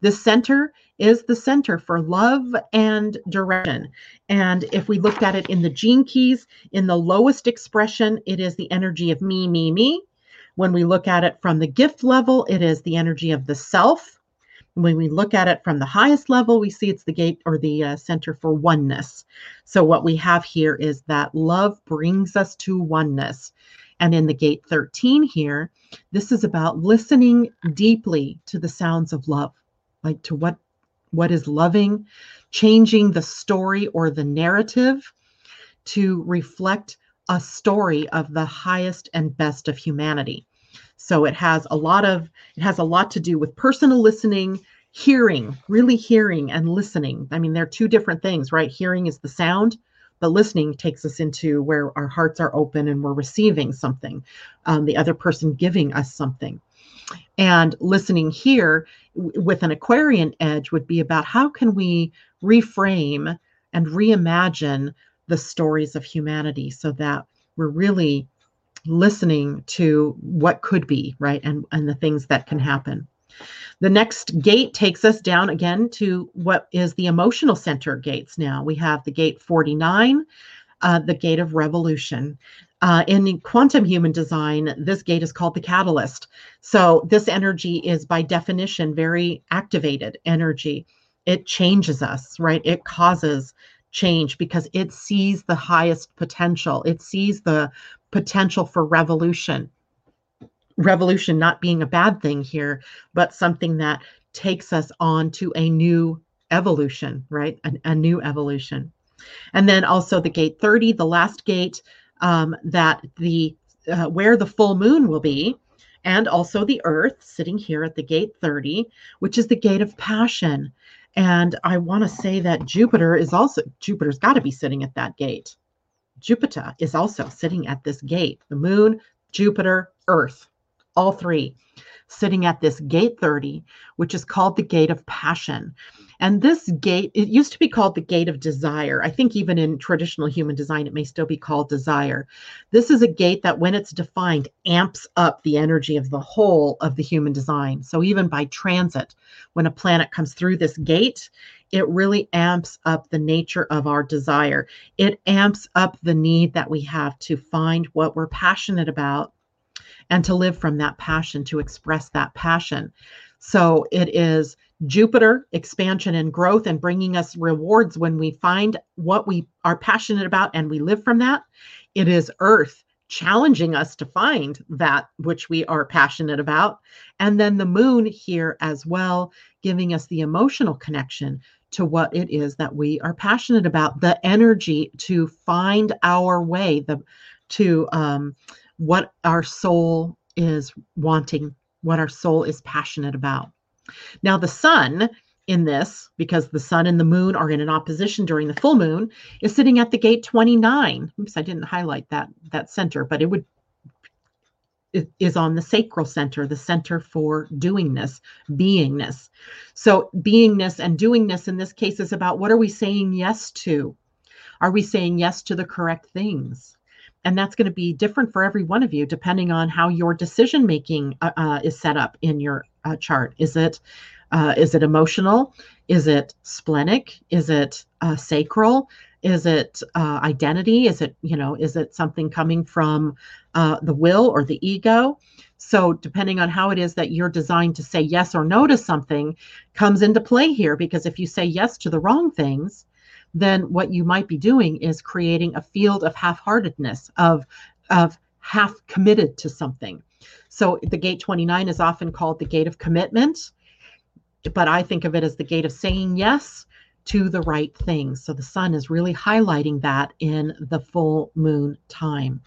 The center is the center for love and direction. And if we looked at it in the gene keys, in the lowest expression, it is the energy of me, me, me. When we look at it from the gift level, it is the energy of the self. When we look at it from the highest level, we see it's the gate or the uh, center for oneness. So, what we have here is that love brings us to oneness. And in the gate 13 here, this is about listening deeply to the sounds of love, like to what what is loving, changing the story or the narrative to reflect a story of the highest and best of humanity. So it has a lot of it has a lot to do with personal listening, hearing, really hearing and listening. I mean, they're two different things, right? Hearing is the sound, but listening takes us into where our hearts are open and we're receiving something, um, the other person giving us something. And listening here with an Aquarian edge would be about how can we reframe and reimagine the stories of humanity so that we're really listening to what could be, right? And, and the things that can happen. The next gate takes us down again to what is the emotional center gates now. We have the gate 49, uh, the gate of revolution. Uh, in quantum human design, this gate is called the catalyst. So, this energy is by definition very activated energy. It changes us, right? It causes change because it sees the highest potential. It sees the potential for revolution. Revolution not being a bad thing here, but something that takes us on to a new evolution, right? A, a new evolution. And then also the gate 30, the last gate um, that the uh, where the full moon will be, and also the earth sitting here at the gate 30, which is the gate of passion. And I want to say that Jupiter is also, Jupiter's got to be sitting at that gate. Jupiter is also sitting at this gate. The moon, Jupiter, Earth, all three sitting at this gate 30, which is called the gate of passion. And this gate, it used to be called the gate of desire. I think even in traditional human design, it may still be called desire. This is a gate that, when it's defined, amps up the energy of the whole of the human design. So even by transit, when a planet comes through this gate, it really amps up the nature of our desire. It amps up the need that we have to find what we're passionate about and to live from that passion, to express that passion. So it is Jupiter, expansion and growth, and bringing us rewards when we find what we are passionate about and we live from that. It is Earth, challenging us to find that which we are passionate about. And then the moon here as well, giving us the emotional connection to what it is that we are passionate about, the energy to find our way, the to um, what our soul is wanting what our soul is passionate about. Now, the sun in this, because the sun and the moon are in an opposition during the full moon, is sitting at the gate 29. Oops, I didn't highlight that that center, but it would it is on the sacral center, the center for doingness, beingness. So, beingness and doingness in this case is about what are we saying yes to? Are we saying yes to the correct things? And that's going to be different for every one of you depending on how your decision making uh, uh, is set up in your uh, chart. Is it uh, is it emotional? Is it splenic? Is it uh, sacral? Is it uh, identity? Is it you know is it something coming from the will or the ego? So depending on how it is that you're designed to say yes or no to something comes into play here because if you say yes to the wrong things then what you might be doing is creating a field of half-heartedness, of, of half committed to something. So the gate 29 is often called the gate of commitment, but I think of it as the gate of saying yes to the right things. So the sun is really highlighting that in the full moon time.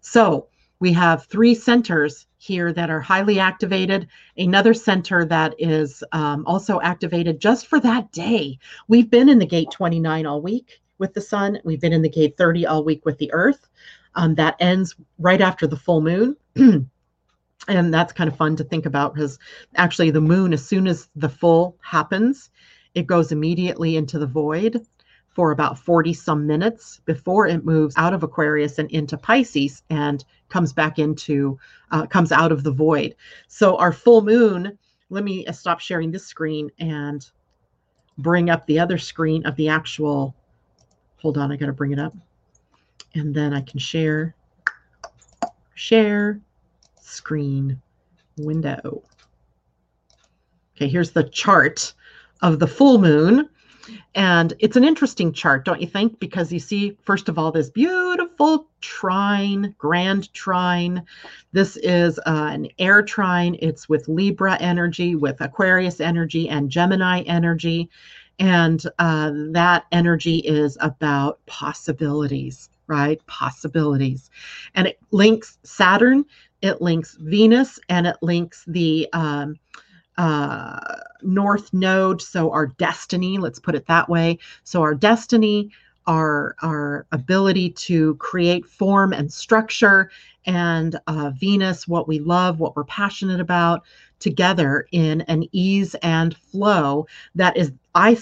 So we have three centers here that are highly activated, another center that is um, also activated just for that day. We've been in the gate 29 all week with the sun, we've been in the gate 30 all week with the earth. Um, that ends right after the full moon. (clears throat) and that's kind of fun to think about because actually, the moon, as soon as the full happens, it goes immediately into the void for about 40 some minutes before it moves out of Aquarius and into Pisces and comes back into, uh, comes out of the void. So our full moon, let me uh, stop sharing this screen and bring up the other screen of the actual, hold on, I got to bring it up. And then I can share, share screen window. Okay, here's the chart of the full moon. And it's an interesting chart, don't you think? Because you see, first of all, this beautiful trine, grand trine. This is uh, an air trine. It's with Libra energy, with Aquarius energy, and Gemini energy. And uh, that energy is about possibilities, right? Possibilities. And it links Saturn, it links Venus, and it links the. Um, uh, north node so our destiny let's put it that way. So our destiny our our ability to create form and structure and uh, venus what we love what we're passionate about together in an ease and flow that is i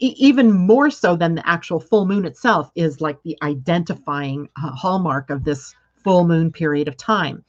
even more so than the actual full moon itself is like the identifying uh, hallmark of this full moon period of time.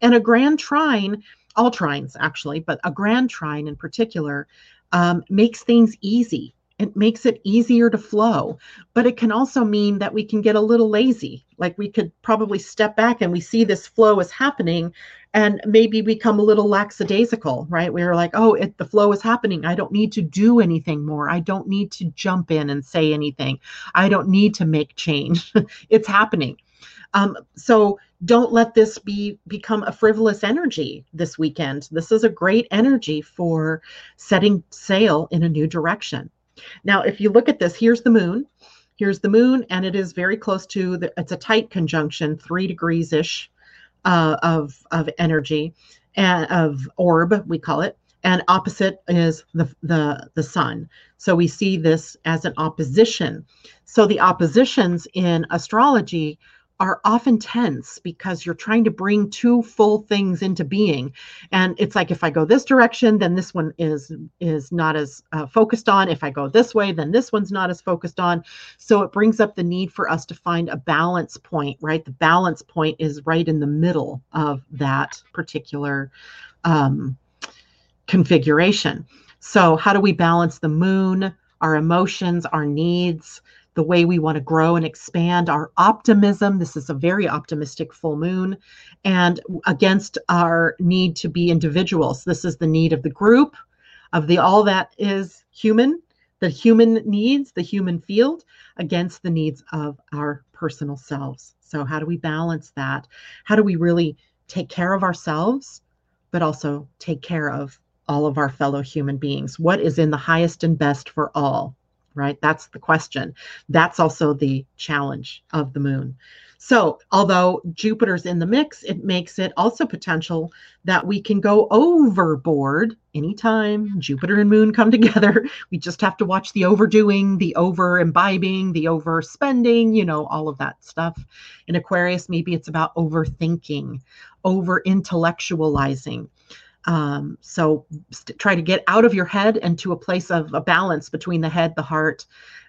And a grand trine all trines actually, but a grand trine in particular, um, makes things easy. It makes it easier to flow, but it can also mean that we can get a little lazy. Like we could probably step back and we see this flow is happening and maybe become a little lackadaisical, right? We're like, oh, it, the flow is happening. I don't need to do anything more. I don't need to jump in and say anything. I don't need to make change. (laughs) it's happening. Um, so don't let this be become a frivolous energy this weekend. This is a great energy for setting sail in a new direction. Now, if you look at this, here's the moon. Here's the moon, and it is very close to the, it's a tight conjunction, three degrees ish uh, of of energy and of orb, we call it. And opposite is the the the sun. So we see this as an opposition. So the oppositions in astrology are often tense because you're trying to bring two full things into being. And it's like if i go this direction then this one is is not as uh, focused on. If i go this way then this one's not as focused on. So it brings up the need for us to find a balance point right? The balance point is right in the middle of that particular um, configuration. So how do we balance the moon our emotions our needs the way we want to grow and expand, our optimism. This is a very optimistic full moon, and against our need to be individuals. This is the need of the group, of the all that is human, the human needs, the human field, against the needs of our personal selves. So, how do we balance that? How do we really take care of ourselves, but also take care of all of our fellow human beings? What is in the highest and best for all? Right? That's the question. That's also the challenge of the moon. So, although Jupiter's in the mix, it makes it also potential that we can go overboard anytime Jupiter and moon come (laughs) together. We just have to watch the overdoing, the over imbibing, the overspending, you know, all of that stuff. In Aquarius, maybe it's about overthinking, over intellectualizing. Um, so try to get out of your head and to a place of a balance between the head, the heart,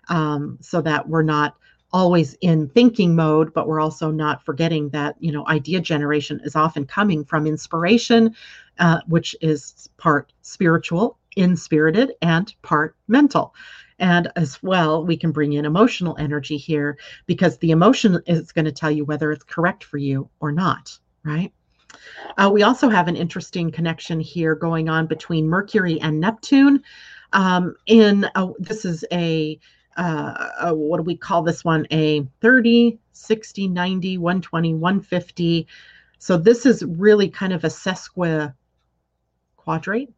um, so that we're not always in thinking mode, but we're also not forgetting that, you know, idea generation is often coming from inspiration, uh, which is part spiritual, inspirited, and part mental. And as well, we can bring in emotional energy here because the emotion is going to tell you whether it's correct for you or not, right? Uh, we also have an interesting connection here going on between Mercury and Neptune. Um, in a, this is a, uh, a, what do we call this one? A 30, 60, 90, 120, 150. So this is really kind of a sesqui quadrate.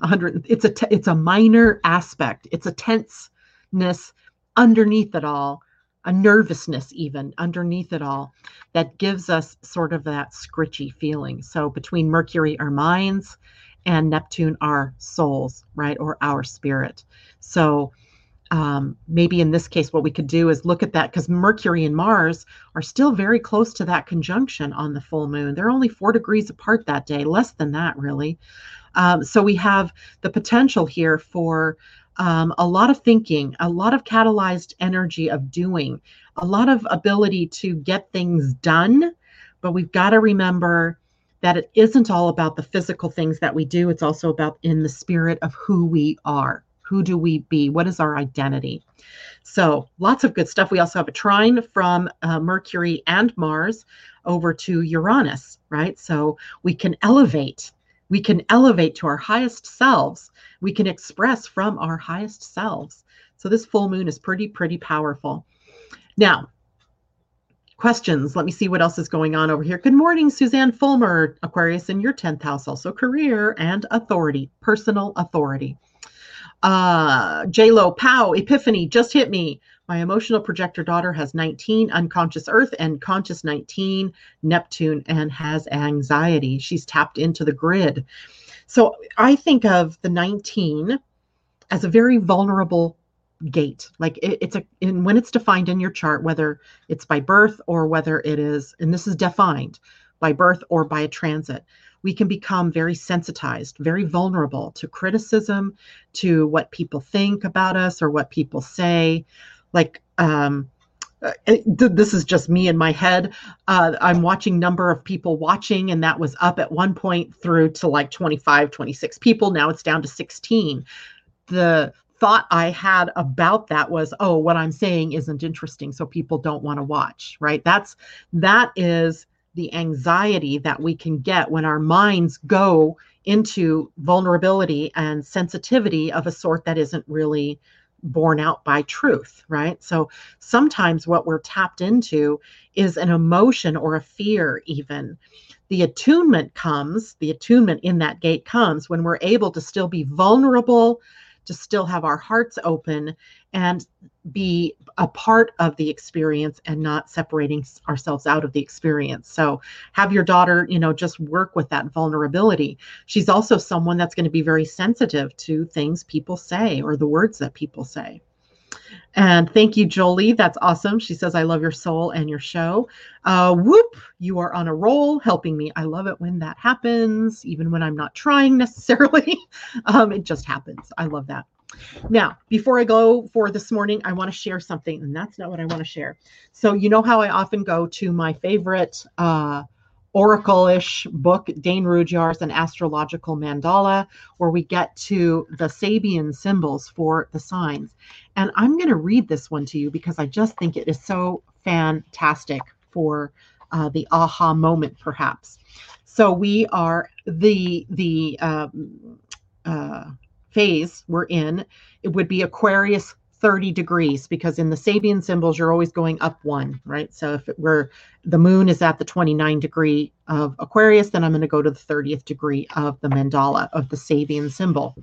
100. It's a it's a minor aspect. It's a tenseness underneath it all a nervousness even underneath it all that gives us sort of that scritchy feeling. So between Mercury, our minds, and Neptune, our souls, right, or our spirit. So um, maybe in this case, what we could do is look at that because Mercury and Mars are still very close to that conjunction on the full moon. They're only four degrees apart that day, less than that, really. Um, so we have the potential here for um, a lot of thinking, a lot of catalyzed energy of doing, a lot of ability to get things done. But we've got to remember that it isn't all about the physical things that we do, it's also about in the spirit of who we are. Who do we be? What is our identity? So, lots of good stuff. We also have a trine from uh, Mercury and Mars over to Uranus, right? So, we can elevate. We can elevate to our highest selves we can express from our highest selves. So this full moon is pretty, pretty powerful. Now, questions. Let me see what else is going on over here. Good morning, Suzanne Fulmer, Aquarius in your 10th house, also career and authority, personal authority. Uh, Lo Pow, Epiphany, just hit me. My emotional projector daughter has 19, unconscious Earth, and conscious 19, Neptune, and has anxiety. She's tapped into the grid. So I think of the 19 as a very vulnerable gate. Like it, it's a, when it's defined in your chart, whether it's by birth or whether it is, and this is defined by birth or by a transit, we can become very sensitized, very vulnerable to criticism, to what people think about us or what people say. Like, um, uh, this is just me in my head. Uh, I'm watching number of people watching, and that was up at one point through to like 25, 26 people. Now it's down to 16. The thought I had about that was, oh, what I'm saying isn't interesting, so people don't want to watch, right? That's that is the anxiety that we can get when our minds go into vulnerability and sensitivity of a sort that isn't really borne out by truth, right? So sometimes what we're tapped into is an emotion or a fear, even. The attunement comes, the attunement in that gate comes when we're able to still be vulnerable to still have our hearts open and be a part of the experience and not separating ourselves out of the experience. So have your daughter, you know, just work with that vulnerability. She's also someone that's going to be very sensitive to things people say or the words that people say. And thank you, Jolie. That's awesome. She says, I love your soul and your show. Uh, whoop, you are on a roll helping me. I love it when that happens, even when I'm not trying (laughs) necessarily. um, it just happens. I love that. Now, before I go for this morning, I want to share something, and that's not what I want to share. So, you know how I often go to my favorite uh, oracle-ish book, Dane Rudhyar's An Astrological Mandala, where we get to the Sabian symbols for the signs. And I'm going to read this one to you because I just think it is so fantastic for uh, the aha moment, perhaps. So we are the the um, uh, phase we're in. It would be Aquarius 30 degrees because in the Sabian symbols, you're always going up one, right? So if it were the moon is at the 29 degree of Aquarius, then I'm going to go to the 30th degree of the mandala of the Sabian symbol.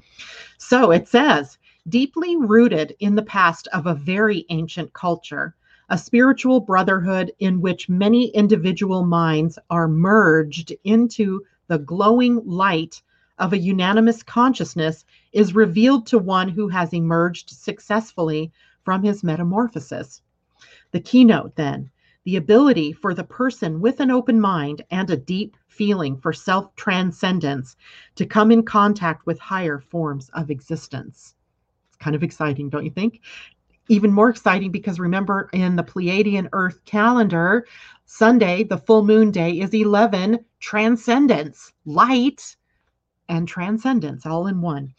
So it says, deeply rooted in the past of a very ancient culture, a spiritual brotherhood in which many individual minds are merged into the glowing light of a unanimous consciousness is revealed to one who has emerged successfully from his metamorphosis. The keynote, then, the ability for the person with an open mind and a deep feeling for self transcendence to come in contact with higher forms of existence. It's kind of exciting, don't you think? Even more exciting because remember, in the Pleiadian Earth calendar, Sunday, the full moon day, is 11 transcendence, light, and transcendence all in one.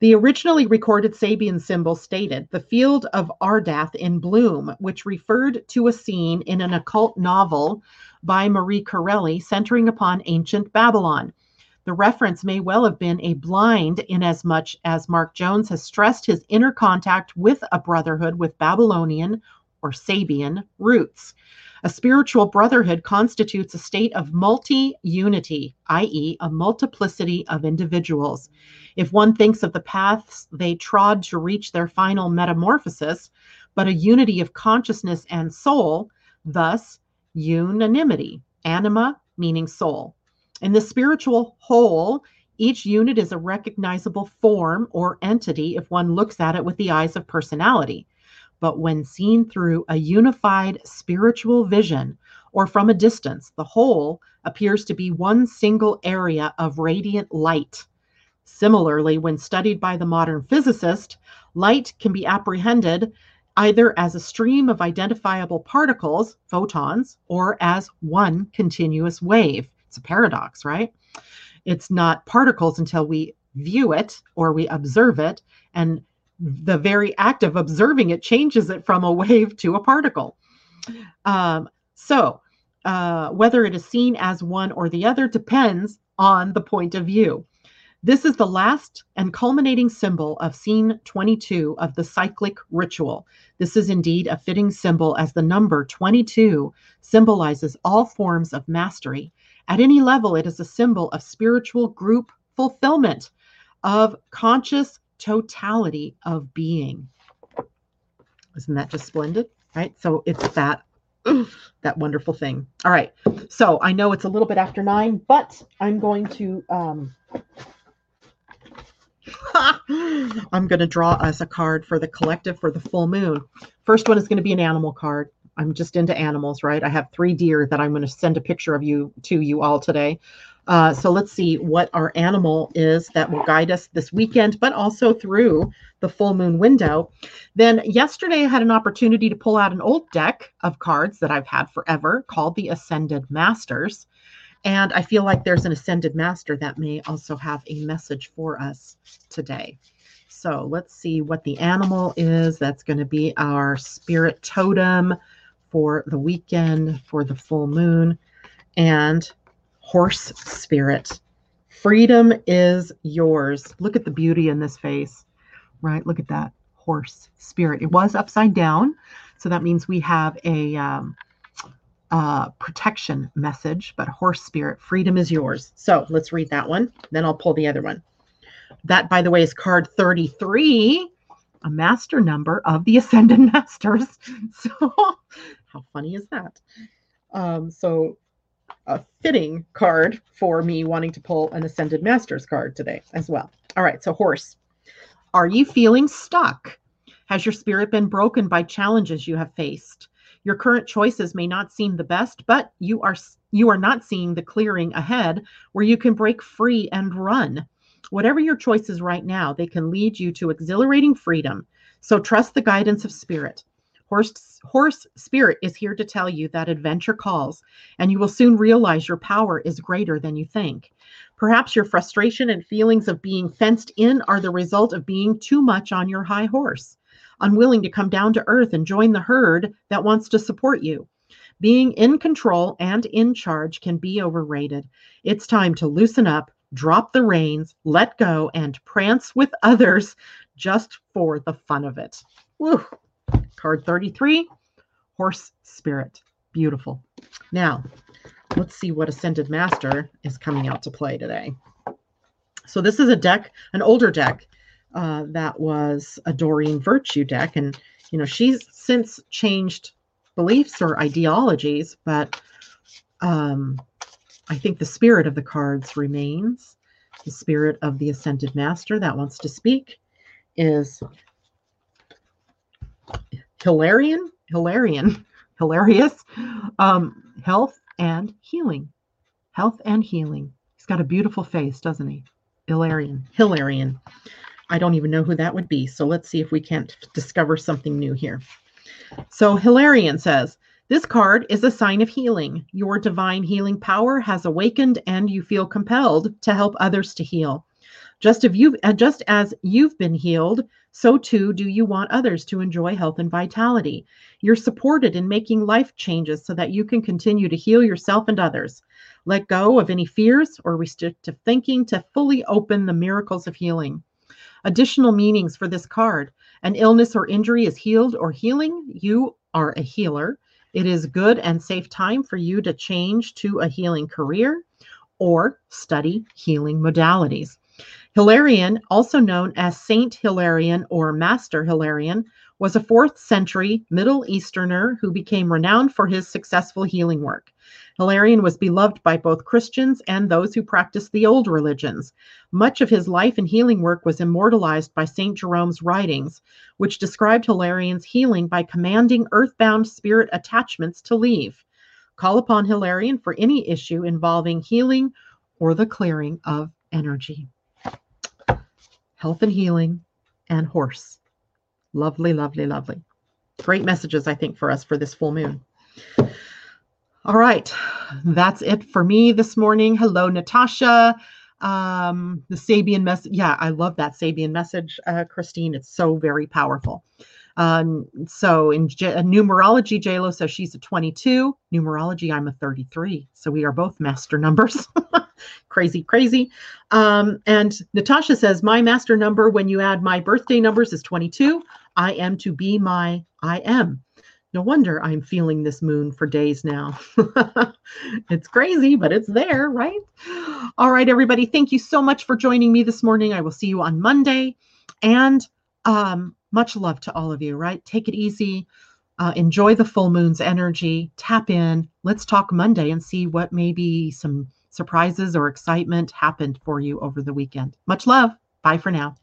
The originally recorded Sabian symbol stated the field of Ardath in bloom, which referred to a scene in an occult novel by Marie Corelli centering upon ancient Babylon. The reference may well have been a blind, inasmuch as Marc Jones has stressed his inner contact with a brotherhood with Babylonian or Sabian roots. A spiritual brotherhood constitutes a state of multi unity, i.e., a multiplicity of individuals. If one thinks of the paths they trod to reach their final metamorphosis, but a unity of consciousness and soul, thus unanimity, anima meaning soul. In the spiritual whole, each unit is a recognizable form or entity if one looks at it with the eyes of personality but when seen through a unified spiritual vision or from a distance, the whole appears to be one single area of radiant light. Similarly, when studied by the modern physicist, light can be apprehended either as a stream of identifiable particles, photons, or as one continuous wave. It's a paradox, right? It's not particles until we view it or we observe it. And the very act of observing it changes it from a wave to a particle. Um, so, uh, whether it is seen as one or the other depends on the point of view. This is the last and culminating symbol of scene 22 of the cyclic ritual. This is indeed a fitting symbol as the number 22 symbolizes all forms of mastery. At any level, it is a symbol of spiritual group fulfillment, of conscious totality of being. Isn't that just splendid? Right? So it's that (clears throat) that wonderful thing. All right. So I know it's a little bit after nine, but I'm going to um (laughs) I'm going to draw us a card for the collective for the full moon. First one is going to be an animal card. I'm just into animals, right? I have three deer that I'm going to send a picture of you to you all today. Uh, so let's see what our animal is that will guide us this weekend, but also through the full moon window. Then yesterday, I had an opportunity to pull out an old deck of cards that I've had forever called the Ascended Masters. And I feel like there's an Ascended Master that may also have a message for us today. So let's see what the animal is. That's going to be our spirit totem for the weekend, for the full moon. And horse spirit. Freedom is yours. Look at the beauty in this face, right? Look at that horse spirit. It was upside down. So that means we have a um, uh, protection message, but horse spirit, freedom is yours. So let's read that one. Then I'll pull the other one. That, by the way, is card 33, a master number of the Ascended (laughs) Masters. So, how funny is that? Um, so, a fitting card for me wanting to pull an Ascended Masters card today as well. All right, so horse. Are you feeling stuck? Has your spirit been broken by challenges you have faced? Your current choices may not seem the best, but you are you are not seeing the clearing ahead where you can break free and run. Whatever your choices right now, they can lead you to exhilarating freedom. So trust the guidance of spirit. Horse, horse spirit is here to tell you that adventure calls, and you will soon realize your power is greater than you think. Perhaps your frustration and feelings of being fenced in are the result of being too much on your high horse, unwilling to come down to earth and join the herd that wants to support you. Being in control and in charge can be overrated. It's time to loosen up, drop the reins, let go, and prance with others just for the fun of it. Woo. Card 33, Horse Spirit. Beautiful. Now, let's see what Ascended Master is coming out to play today. So this is a deck, an older deck uh, that was a Doreen Virtue deck. And, you know, she's since changed beliefs or ideologies, but um, I think the spirit of the cards remains. The spirit of the Ascended Master that wants to speak is Hilarion, Hilarion, hilarious, um, health and healing. Health and healing. He's got a beautiful face, doesn't he? Hilarion, Hilarion. I don't even know who that would be. So let's see if we can't discover something new here. So Hilarion says, this card is a sign of healing. Your divine healing power has awakened and you feel compelled to help others to heal. Just, if uh, just as you've been healed, so too do you want others to enjoy health and vitality. You're supported in making life changes so that you can continue to heal yourself and others. Let go of any fears or restrictive thinking to fully open the miracles of healing. Additional meanings for this card an illness or injury is healed or healing. You are a healer. It is good and safe time for you to change to a healing career or study healing modalities. Hilarion, also known as Saint Hilarion or Master Hilarion, was a 4th century Middle Easterner who became renowned for his successful healing work. Hilarion was beloved by both Christians and those who practiced the old religions. Much of his life and healing work was immortalized by St. Jerome's writings, which described Hilarion's healing by commanding earthbound spirit attachments to leave. Call upon Hilarion for any issue involving healing or the clearing of energy health and healing, and horse. Lovely, lovely, lovely. Great messages, I think, for us for this full moon. All right, that's it for me this morning. Hello, Natasha. Um, the Sabian message. Yeah, I love that Sabian message, uh, Christine. It's so very powerful. Um, so in uh, numerology, JLo says she's a 22. Numerology, I'm a 33. So we are both master numbers. (laughs) crazy, crazy. Um, and Natasha says, My master number when you add my birthday numbers is 22. I am to be my I am. No wonder I'm feeling this moon for days now. (laughs) it's crazy, but it's there, right? All right, everybody. Thank you so much for joining me this morning. I will see you on Monday. And um, much love to all of you, right? Take it easy. Uh, enjoy the full moon's energy. Tap in. Let's talk Monday and see what maybe some surprises or excitement happened for you over the weekend. Much love. Bye for now.